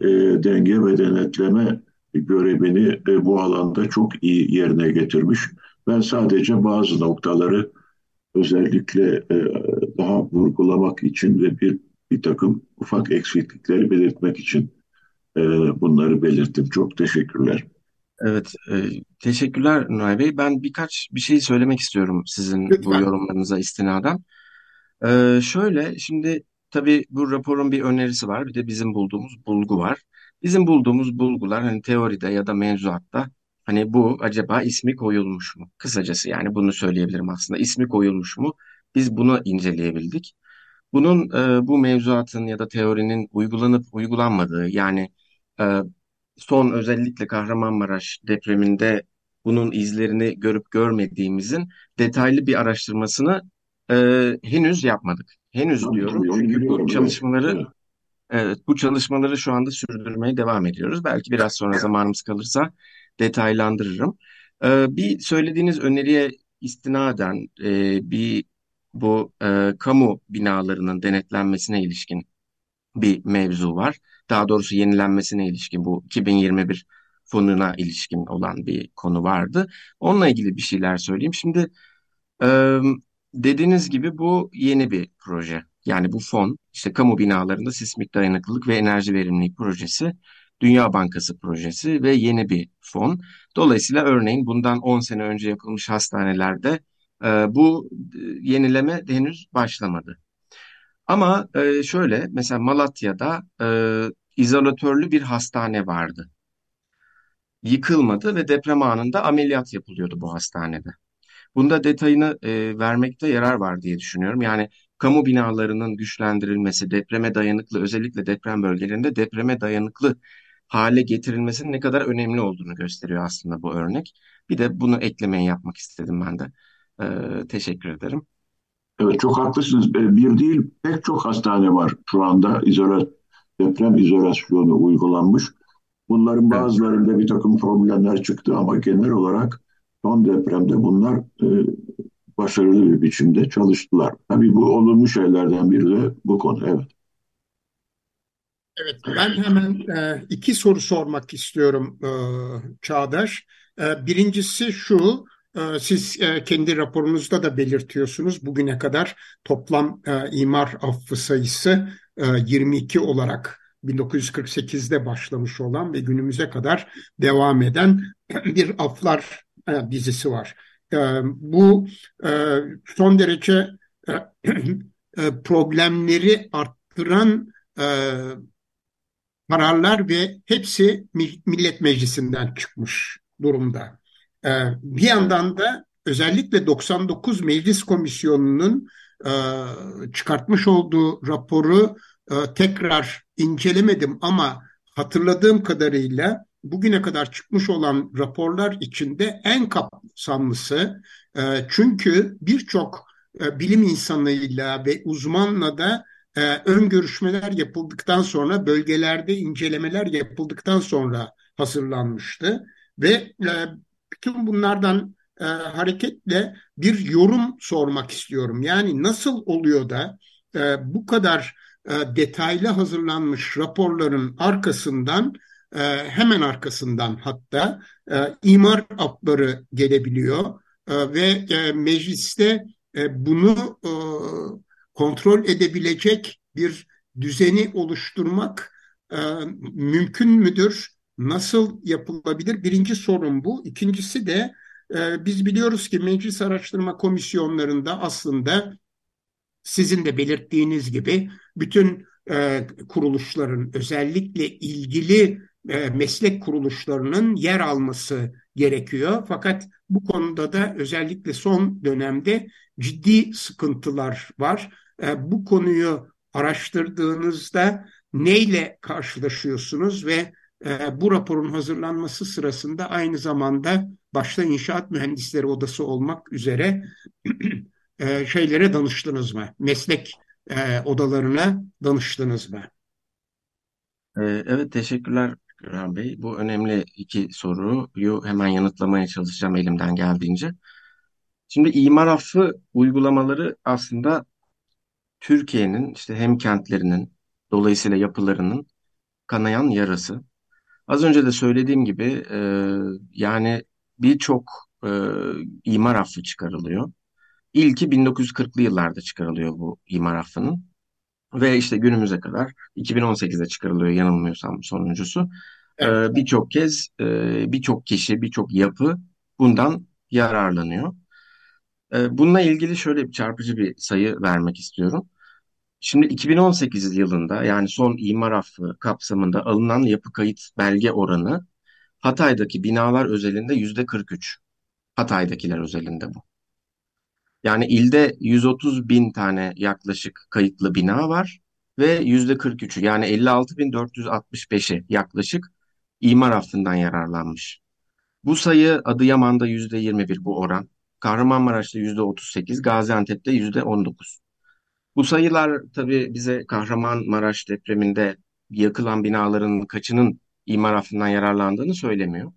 e, denge ve denetleme görevini e, bu alanda çok iyi yerine getirmiş. Ben sadece bazı noktaları özellikle e, daha vurgulamak için ve bir bir takım ufak eksiklikleri belirtmek için bunları belirttim. Çok teşekkürler. Evet, e, teşekkürler Nuray Bey. Ben birkaç bir şey söylemek istiyorum sizin bu Lütfen. yorumlarınıza istinaden. E, şöyle, şimdi tabii bu raporun bir önerisi var, bir de bizim bulduğumuz bulgu var. Bizim bulduğumuz bulgular hani teoride ya da mevzuatta hani bu acaba ismi koyulmuş mu? Kısacası yani bunu söyleyebilirim aslında. İsmi koyulmuş mu? Biz bunu inceleyebildik. Bunun e, bu mevzuatın ya da teorinin uygulanıp uygulanmadığı yani e, son özellikle Kahramanmaraş depreminde bunun izlerini görüp görmediğimizin detaylı bir araştırmasını e, henüz yapmadık. Henüz Tabii diyorum çünkü bu biliyorum. Çalışmaları evet bu çalışmaları şu anda sürdürmeye devam ediyoruz. Belki biraz sonra zamanımız kalırsa detaylandırırım. E, bir söylediğiniz öneriye istinaden e, bir bu e, kamu binalarının denetlenmesine ilişkin bir mevzu var. Daha doğrusu yenilenmesine ilişkin bu 2021 fonuna ilişkin olan bir konu vardı. Onunla ilgili bir şeyler söyleyeyim. Şimdi e, dediğiniz gibi bu yeni bir proje. Yani bu fon işte kamu binalarında sismik dayanıklılık ve enerji verimlilik projesi, Dünya Bankası projesi ve yeni bir fon. Dolayısıyla örneğin bundan 10 sene önce yapılmış hastanelerde e, bu yenileme henüz başlamadı. Ama e, şöyle mesela Malatya'da izolatörlü bir hastane vardı. Yıkılmadı ve deprem anında ameliyat yapılıyordu bu hastanede. Bunda detayını e, vermekte yarar var diye düşünüyorum. Yani kamu binalarının güçlendirilmesi, depreme dayanıklı, özellikle deprem bölgelerinde depreme dayanıklı hale getirilmesinin ne kadar önemli olduğunu gösteriyor aslında bu örnek. Bir de bunu eklemeyi yapmak istedim ben de. E, teşekkür ederim. Evet çok haklısınız. E, Bir değil pek çok hastane var şu anda izola, deprem izolasyonu uygulanmış. Bunların bazılarında bir takım problemler çıktı ama genel olarak son depremde bunlar e, başarılı bir biçimde çalıştılar. Tabii bu olumlu şeylerden biri de bu konu. Evet. Evet, ben hemen e, iki soru sormak istiyorum e, Çağdaş. E, birincisi şu, e, siz e, kendi raporunuzda da belirtiyorsunuz. Bugüne kadar toplam e, imar affı sayısı 22 olarak 1948'de başlamış olan ve günümüze kadar devam eden bir aflar e, dizisi var. E, bu e, son derece e, e, problemleri arttıran e, kararlar ve hepsi Millet Meclisi'nden çıkmış durumda. Bir yandan da özellikle 99 Meclis Komisyonu'nun e, çıkartmış olduğu raporu e, tekrar incelemedim ama hatırladığım kadarıyla bugüne kadar çıkmış olan raporlar içinde en kapsamlısı e, çünkü birçok bilim insanıyla ve uzmanla da ön görüşmeler yapıldıktan sonra bölgelerde incelemeler yapıldıktan sonra hazırlanmıştı ve e, bütün bunlardan e, hareketle bir yorum sormak istiyorum. Yani nasıl oluyor da e, bu kadar e, detaylı hazırlanmış raporların arkasından e, hemen arkasından hatta e, imar apları gelebiliyor e, ve e, mecliste e, bunu e, kontrol edebilecek bir düzeni oluşturmak e, mümkün müdür? Nasıl yapılabilir? Birinci sorun bu. İkincisi de e, biz biliyoruz ki meclis araştırma komisyonlarında aslında sizin de belirttiğiniz gibi bütün e, kuruluşların özellikle ilgili e, meslek kuruluşlarının yer alması gerekiyor. Fakat bu konuda da özellikle son dönemde ciddi sıkıntılar var. E, bu konuyu araştırdığınızda neyle karşılaşıyorsunuz ve e, bu raporun hazırlanması sırasında aynı zamanda başta inşaat mühendisleri odası olmak üzere e, şeylere danıştınız mı? Meslek odalarına danıştınız mı? Evet teşekkürler Gürhan Bey. Bu önemli iki soruyu hemen yanıtlamaya çalışacağım elimden geldiğince. Şimdi imar affı uygulamaları aslında Türkiye'nin işte hem kentlerinin dolayısıyla yapılarının kanayan yarası. Az önce de söylediğim gibi e, yani birçok e, imar affı çıkarılıyor. İlki 1940'lı yıllarda çıkarılıyor bu imar affının. Ve işte günümüze kadar 2018'de çıkarılıyor yanılmıyorsam sonuncusu. Evet. Ee, birçok kez e, birçok kişi, birçok yapı bundan yararlanıyor. Ee, bununla ilgili şöyle bir çarpıcı bir sayı vermek istiyorum. Şimdi 2018 yılında yani son imar affı kapsamında alınan yapı kayıt belge oranı Hatay'daki binalar özelinde yüzde 43. Hatay'dakiler özelinde bu. Yani ilde 130 bin tane yaklaşık kayıtlı bina var ve yüzde 43'ü yani 56.465'i yaklaşık imar affından yararlanmış. Bu sayı Adıyaman'da yüzde 21 bu oran. Kahramanmaraş'ta yüzde 38, Gaziantep'te yüzde 19. Bu sayılar tabii bize Kahramanmaraş depreminde yakılan binaların kaçının imar affından yararlandığını söylemiyor.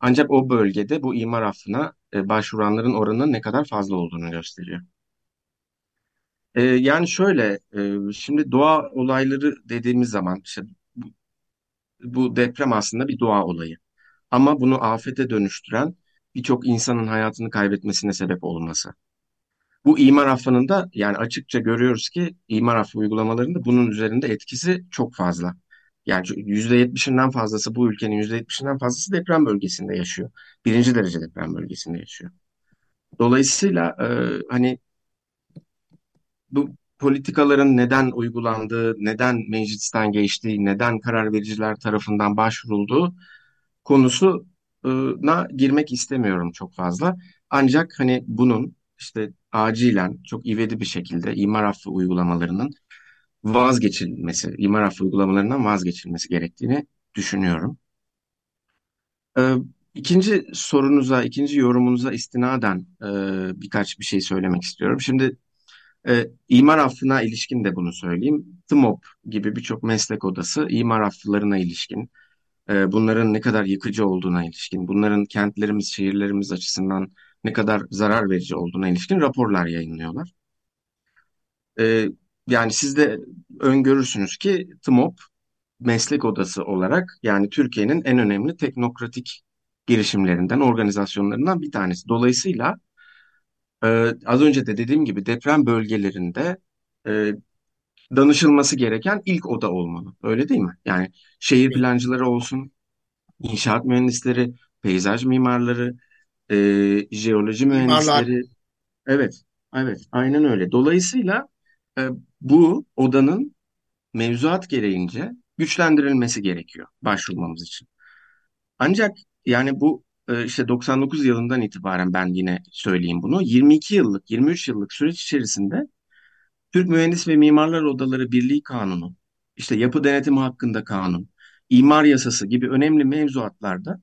Ancak o bölgede bu imar affına e, başvuranların oranının ne kadar fazla olduğunu gösteriyor. E, yani şöyle, e, şimdi doğa olayları dediğimiz zaman işte bu, bu deprem aslında bir doğa olayı. Ama bunu afete dönüştüren birçok insanın hayatını kaybetmesine sebep olması. Bu imar affının da yani açıkça görüyoruz ki imar affı uygulamalarında bunun üzerinde etkisi çok fazla. Yani %70'inden fazlası bu ülkenin %70'inden fazlası deprem bölgesinde yaşıyor. Birinci derece deprem bölgesinde yaşıyor. Dolayısıyla e, hani bu politikaların neden uygulandığı, neden meclisten geçtiği, neden karar vericiler tarafından başvurulduğu konusuna girmek istemiyorum çok fazla. Ancak hani bunun işte acilen çok ivedi bir şekilde imar affı uygulamalarının vazgeçilmesi, imar affı uygulamalarından vazgeçilmesi gerektiğini düşünüyorum. Ee, ikinci sorunuza, ikinci yorumunuza istinaden e, birkaç bir şey söylemek istiyorum. Şimdi e, imar affına ilişkin de bunu söyleyeyim. TMOP gibi birçok meslek odası imar afflarına ilişkin, e, bunların ne kadar yıkıcı olduğuna ilişkin, bunların kentlerimiz, şehirlerimiz açısından ne kadar zarar verici olduğuna ilişkin raporlar yayınlıyorlar. E, yani siz de öngörürsünüz ki TMOP meslek odası olarak yani Türkiye'nin en önemli teknokratik girişimlerinden, organizasyonlarından bir tanesi. Dolayısıyla e, az önce de dediğim gibi deprem bölgelerinde e, danışılması gereken ilk oda olmalı. Öyle değil mi? Yani şehir plancıları olsun, inşaat mühendisleri, peyzaj mimarları, e, jeoloji mühendisleri. Mimarlar. Evet, evet, aynen öyle. Dolayısıyla e, bu odanın mevzuat gereğince güçlendirilmesi gerekiyor başvurmamız için. Ancak yani bu e, işte 99 yılından itibaren ben yine söyleyeyim bunu. 22 yıllık, 23 yıllık süreç içerisinde Türk Mühendis ve Mimarlar Odaları Birliği Kanunu, işte yapı denetimi hakkında kanun, imar yasası gibi önemli mevzuatlarda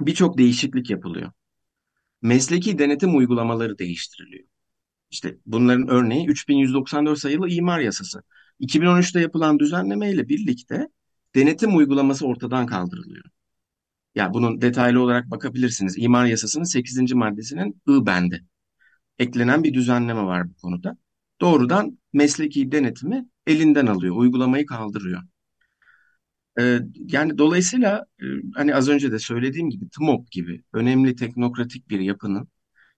birçok değişiklik yapılıyor. Mesleki denetim uygulamaları değiştiriliyor. İşte bunların örneği 3194 sayılı imar yasası. 2013'te yapılan düzenlemeyle birlikte denetim uygulaması ortadan kaldırılıyor. Ya bunun detaylı olarak bakabilirsiniz. İmar yasasının 8. maddesinin I bendi. Eklenen bir düzenleme var bu konuda. Doğrudan mesleki denetimi elinden alıyor, uygulamayı kaldırıyor. Ee, yani dolayısıyla e, hani az önce de söylediğim gibi TMOP gibi önemli teknokratik bir yapının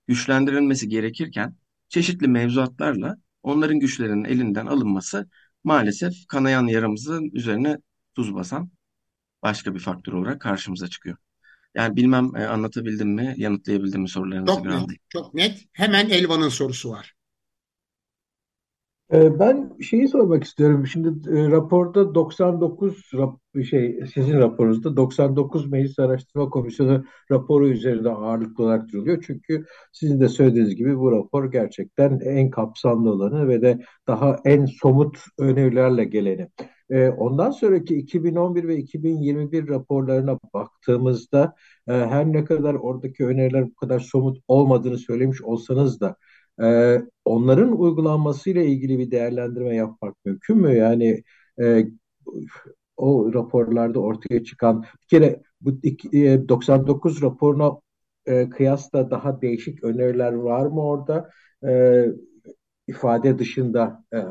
güçlendirilmesi gerekirken çeşitli mevzuatlarla onların güçlerinin elinden alınması maalesef kanayan yaramızın üzerine tuz basan başka bir faktör olarak karşımıza çıkıyor. Yani bilmem e, anlatabildim mi, yanıtlayabildim mi sorularınızı çok net, çok net. Hemen Elvan'ın sorusu var. Ee, ben şeyi sormak istiyorum. Şimdi e, raporda 99 rap, şey sizin raporunuzda 99 Meclis Araştırma Komisyonu raporu üzerinde ağırlıklı olarak duruluyor. Çünkü sizin de söylediğiniz gibi bu rapor gerçekten en kapsamlı olanı ve de daha en somut önerilerle geleni. Ee, ondan sonraki 2011 ve 2021 raporlarına baktığımızda e, her ne kadar oradaki öneriler bu kadar somut olmadığını söylemiş olsanız da e, onların uygulanmasıyla ilgili bir değerlendirme yapmak mümkün mü? Yani e, o raporlarda ortaya çıkan bir kere bu 99 raporuna e, kıyasla daha değişik öneriler var mı orada? E, ifade dışında e, e,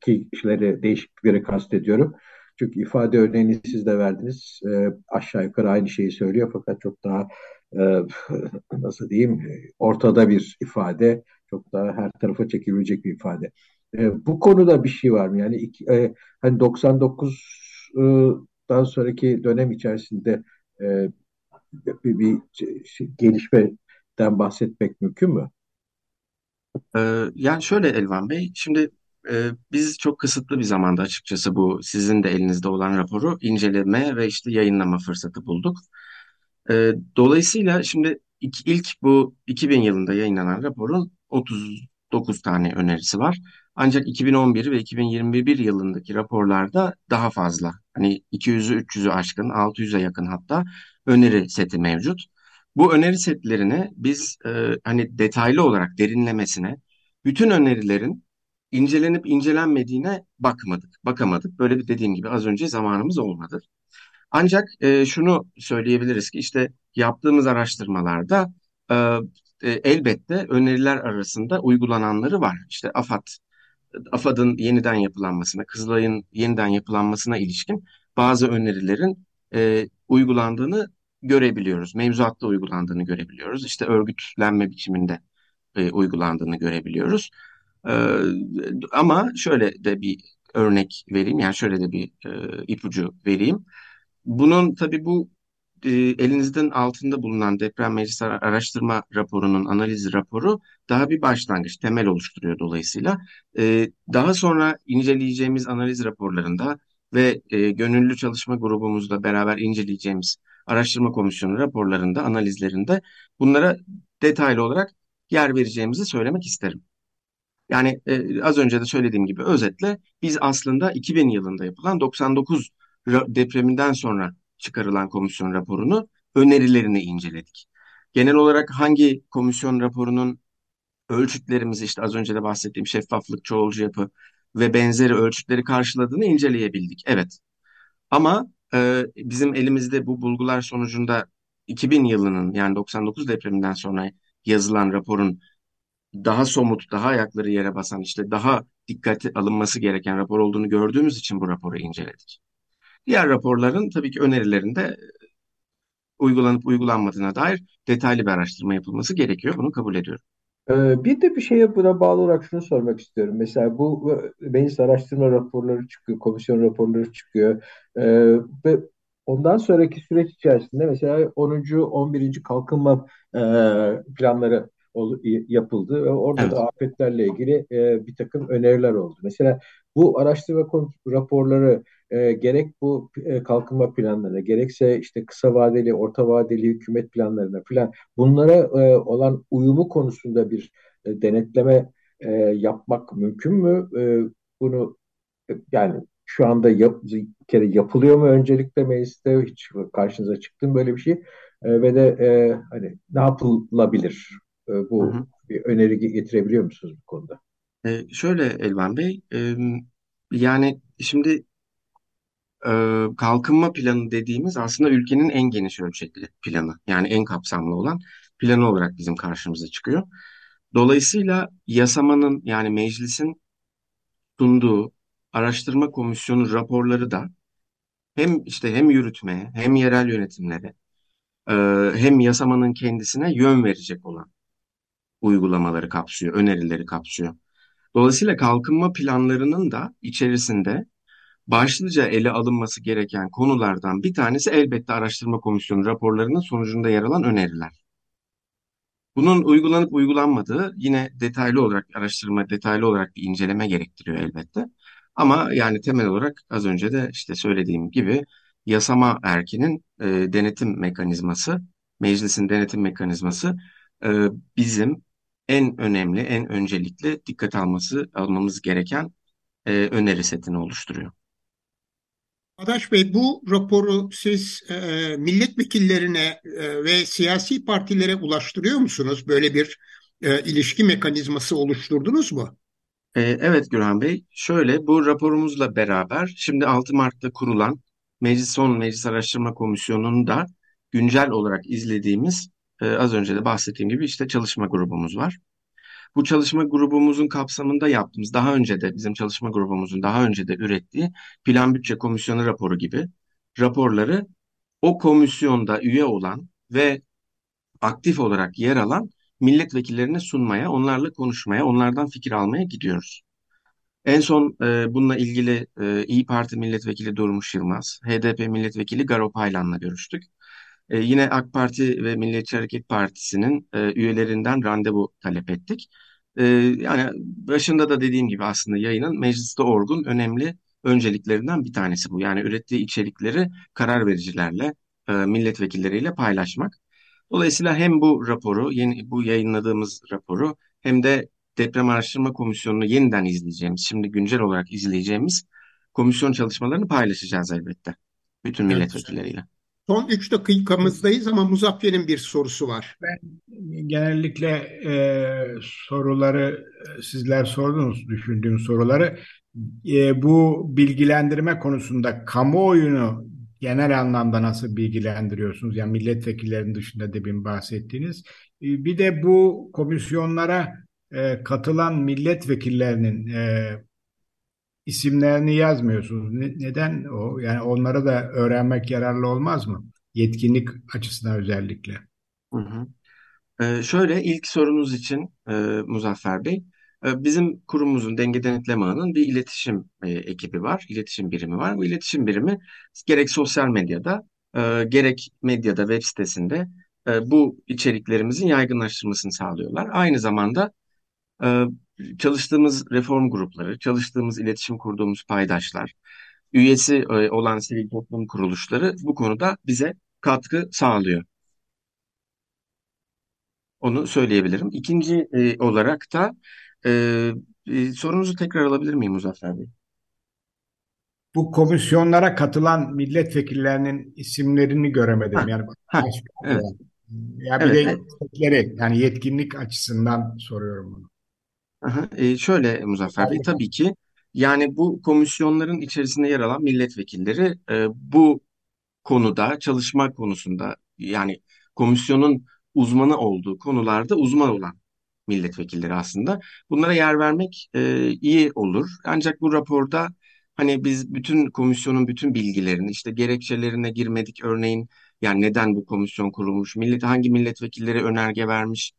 ki kişileri değişiklikleri kastediyorum. Çünkü ifade örneğini siz de verdiniz. E, aşağı yukarı aynı şeyi söylüyor fakat çok daha nasıl diyeyim ortada bir ifade. Çok daha her tarafa çekilecek bir ifade. E, bu konuda bir şey var mı? Yani iki, e, hani 99'dan sonraki dönem içerisinde e, bir, bir şey, gelişmeden bahsetmek mümkün mü? Ee, yani şöyle Elvan Bey, şimdi e, biz çok kısıtlı bir zamanda açıkçası bu sizin de elinizde olan raporu inceleme ve işte yayınlama fırsatı bulduk. Ee, dolayısıyla şimdi ilk, ilk bu 2000 yılında yayınlanan raporun 39 tane önerisi var. Ancak 2011 ve 2021 yılındaki raporlarda daha fazla. Hani 200'ü 300'ü aşkın 600'e yakın hatta öneri seti mevcut. Bu öneri setlerini biz e, hani detaylı olarak derinlemesine bütün önerilerin incelenip incelenmediğine bakmadık, bakamadık. Böyle bir dediğim gibi az önce zamanımız olmadı. Ancak e, şunu söyleyebiliriz ki işte yaptığımız araştırmalarda e, e, elbette öneriler arasında uygulananları var. İşte AFAD, AFAD'ın yeniden yapılanmasına, Kızılay'ın yeniden yapılanmasına ilişkin bazı önerilerin e, uygulandığını görebiliyoruz. Mevzuatta uygulandığını görebiliyoruz. İşte örgütlenme biçiminde e, uygulandığını görebiliyoruz. E, ama şöyle de bir örnek vereyim. Yani şöyle de bir e, ipucu vereyim. Bunun tabii bu e, elinizden altında bulunan deprem meclis araştırma raporunun analiz raporu daha bir başlangıç, temel oluşturuyor dolayısıyla. E, daha sonra inceleyeceğimiz analiz raporlarında ve e, gönüllü çalışma grubumuzla beraber inceleyeceğimiz araştırma komisyonu raporlarında, analizlerinde bunlara detaylı olarak yer vereceğimizi söylemek isterim. Yani e, az önce de söylediğim gibi özetle biz aslında 2000 yılında yapılan 99 depreminden sonra çıkarılan komisyon raporunu önerilerini inceledik. Genel olarak hangi komisyon raporunun ölçütlerimizi işte az önce de bahsettiğim şeffaflık, çoğulcu yapı ve benzeri ölçütleri karşıladığını inceleyebildik. Evet. Ama e, bizim elimizde bu bulgular sonucunda 2000 yılının yani 99 depreminden sonra yazılan raporun daha somut, daha ayakları yere basan işte daha dikkate alınması gereken rapor olduğunu gördüğümüz için bu raporu inceledik. Diğer raporların tabii ki önerilerinde uygulanıp uygulanmadığına dair detaylı bir araştırma yapılması gerekiyor. Bunu kabul ediyorum. Ee, bir de bir şeye buna bağlı olarak şunu sormak istiyorum. Mesela bu meclis araştırma raporları çıkıyor, komisyon raporları çıkıyor ee, ve ondan sonraki süreç içerisinde mesela 10. 11. kalkınma e, planları yapıldı ve orada evet. da afetlerle ilgili e, bir takım öneriler oldu. Mesela bu araştırma raporları e, gerek bu e, kalkınma planlarına gerekse işte kısa vadeli, orta vadeli hükümet planlarına falan bunlara e, olan uyumu konusunda bir e, denetleme e, yapmak mümkün mü? E, bunu e, yani şu anda yap, bir kere yapılıyor mu öncelikle mecliste hiç karşınıza çıktı mı böyle bir şey e, ve de e, hani ne yapılabilir e, bu hı hı. bir öneri getirebiliyor musunuz bu konuda? E, şöyle Elvan Bey e, yani şimdi e, kalkınma planı dediğimiz aslında ülkenin en geniş ölçekli planı. Yani en kapsamlı olan planı olarak bizim karşımıza çıkıyor. Dolayısıyla yasamanın yani meclisin sunduğu araştırma komisyonu raporları da hem işte hem yürütmeye hem yerel yönetimlere e, hem yasamanın kendisine yön verecek olan uygulamaları kapsıyor, önerileri kapsıyor. Dolayısıyla kalkınma planlarının da içerisinde başlıca ele alınması gereken konulardan bir tanesi elbette araştırma komisyonu raporlarının sonucunda yer alan öneriler. Bunun uygulanıp uygulanmadığı yine detaylı olarak araştırma, detaylı olarak bir inceleme gerektiriyor elbette. Ama yani temel olarak az önce de işte söylediğim gibi yasama erkinin e, denetim mekanizması, meclisin denetim mekanizması e, bizim en önemli, en öncelikli dikkat alması almamız gereken e, öneri setini oluşturuyor. Adaş Bey bu raporu siz e, milletvekillerine e, ve siyasi partilere ulaştırıyor musunuz? Böyle bir e, ilişki mekanizması oluşturdunuz mu? E, evet Gürhan Bey, şöyle bu raporumuzla beraber şimdi 6 Mart'ta kurulan Meclis Son Meclis Araştırma Komisyonu'nun da güncel olarak izlediğimiz e, az önce de bahsettiğim gibi işte çalışma grubumuz var. Bu çalışma grubumuzun kapsamında yaptığımız, daha önce de bizim çalışma grubumuzun daha önce de ürettiği Plan Bütçe Komisyonu raporu gibi raporları o komisyonda üye olan ve aktif olarak yer alan milletvekillerine sunmaya, onlarla konuşmaya, onlardan fikir almaya gidiyoruz. En son e, bununla ilgili e, İyi Parti Milletvekili Durmuş Yılmaz, HDP Milletvekili Garo Paylan'la görüştük. E, yine AK Parti ve Milliyetçi Hareket Partisi'nin e, üyelerinden randevu talep ettik. E, yani başında da dediğim gibi aslında yayının mecliste orgun önemli önceliklerinden bir tanesi bu. Yani ürettiği içerikleri karar vericilerle, e, milletvekilleriyle paylaşmak. Dolayısıyla hem bu raporu, yeni bu yayınladığımız raporu hem de Deprem Araştırma Komisyonu'nu yeniden izleyeceğimiz, şimdi güncel olarak izleyeceğimiz komisyon çalışmalarını paylaşacağız elbette. Bütün milletvekilleriyle. Son 3 dakikamızdayız ama Muzaffer'in bir sorusu var. Ben genellikle e, soruları sizler sordunuz, düşündüğüm soruları. E, bu bilgilendirme konusunda kamuoyunu genel anlamda nasıl bilgilendiriyorsunuz? Yani milletvekillerinin dışında demin bahsettiğiniz. E, bir de bu komisyonlara e, katılan milletvekillerinin e, isimlerini yazmıyorsunuz. Ne, neden o? Yani onları da öğrenmek yararlı olmaz mı? Yetkinlik açısından özellikle. Hı hı. Ee, şöyle ilk sorunuz için e, Muzaffer Bey, e, bizim kurumumuzun Denge Denetleme Ağı'nın bir iletişim e, ekibi var, iletişim birimi var. Bu iletişim birimi gerek sosyal medyada, e, gerek medyada, web sitesinde e, bu içeriklerimizin yaygınlaştırmasını sağlıyorlar. Aynı zamanda e, çalıştığımız reform grupları, çalıştığımız iletişim kurduğumuz paydaşlar, üyesi e, olan sivil toplum kuruluşları bu konuda bize katkı sağlıyor. Onu söyleyebilirim. İkinci e, olarak da e, e, sorunuzu tekrar alabilir miyim Muzaffer Bey? Bu komisyonlara katılan milletvekillerinin isimlerini göremedim. Ha, Yani ha, evet, ya bir evet, de evet. yani yetkinlik açısından soruyorum bunu. Aha, e, şöyle Muzaffer Bey, tabii ki yani bu komisyonların içerisinde yer alan milletvekilleri e, bu konuda, çalışma konusunda yani komisyonun uzmanı olduğu konularda uzman olan milletvekilleri aslında. Bunlara yer vermek e, iyi olur. Ancak bu raporda hani biz bütün komisyonun bütün bilgilerini işte gerekçelerine girmedik örneğin yani neden bu komisyon kurulmuş, millet hangi milletvekilleri önerge vermiş,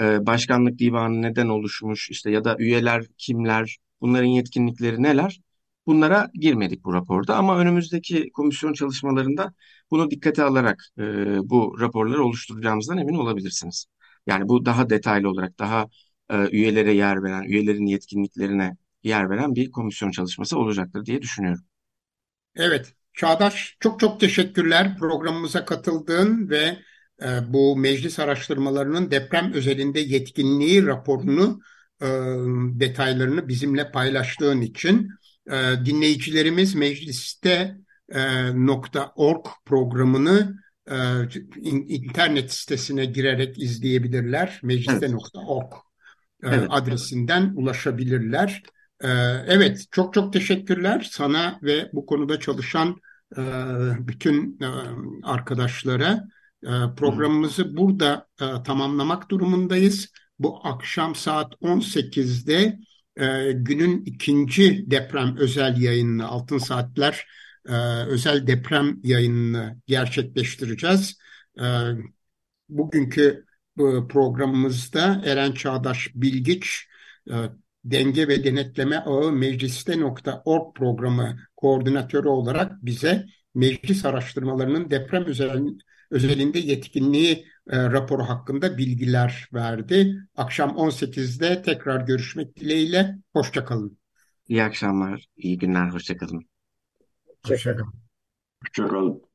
e, başkanlık divanı neden oluşmuş işte ya da üyeler kimler, bunların yetkinlikleri neler? Bunlara girmedik bu raporda ama önümüzdeki komisyon çalışmalarında bunu dikkate alarak e, bu raporları oluşturacağımızdan emin olabilirsiniz. Yani bu daha detaylı olarak daha e, üyelere yer veren, üyelerin yetkinliklerine yer veren bir komisyon çalışması olacaktır diye düşünüyorum. Evet, Çağdaş çok çok teşekkürler programımıza katıldığın ve bu meclis araştırmalarının deprem özelinde yetkinliği raporunu e, detaylarını bizimle paylaştığın için. E, dinleyicilerimiz mecliste e, .org programını internet sitesine girerek izleyebilirler. Mecliste.org evet. adresinden ulaşabilirler. Evet, çok çok teşekkürler sana ve bu konuda çalışan bütün arkadaşlara. E, hı. programımızı burada e, tamamlamak durumundayız. Bu akşam saat 18'de e, günün ikinci deprem özel yayınını, Altın Saatler e, özel deprem yayınını gerçekleştireceğiz. Bugünkü bu programımızda Eren Çağdaş Bilgiç, Denge ve Denetleme Ağı Mecliste.org programı koordinatörü olarak bize meclis araştırmalarının deprem özel, özelinde yetkinliği e, raporu hakkında bilgiler verdi. Akşam 18'de tekrar görüşmek dileğiyle. Hoşçakalın. İyi akşamlar, iyi günler, hoşça kalın. Hoşçakalın. Hoşçakalın.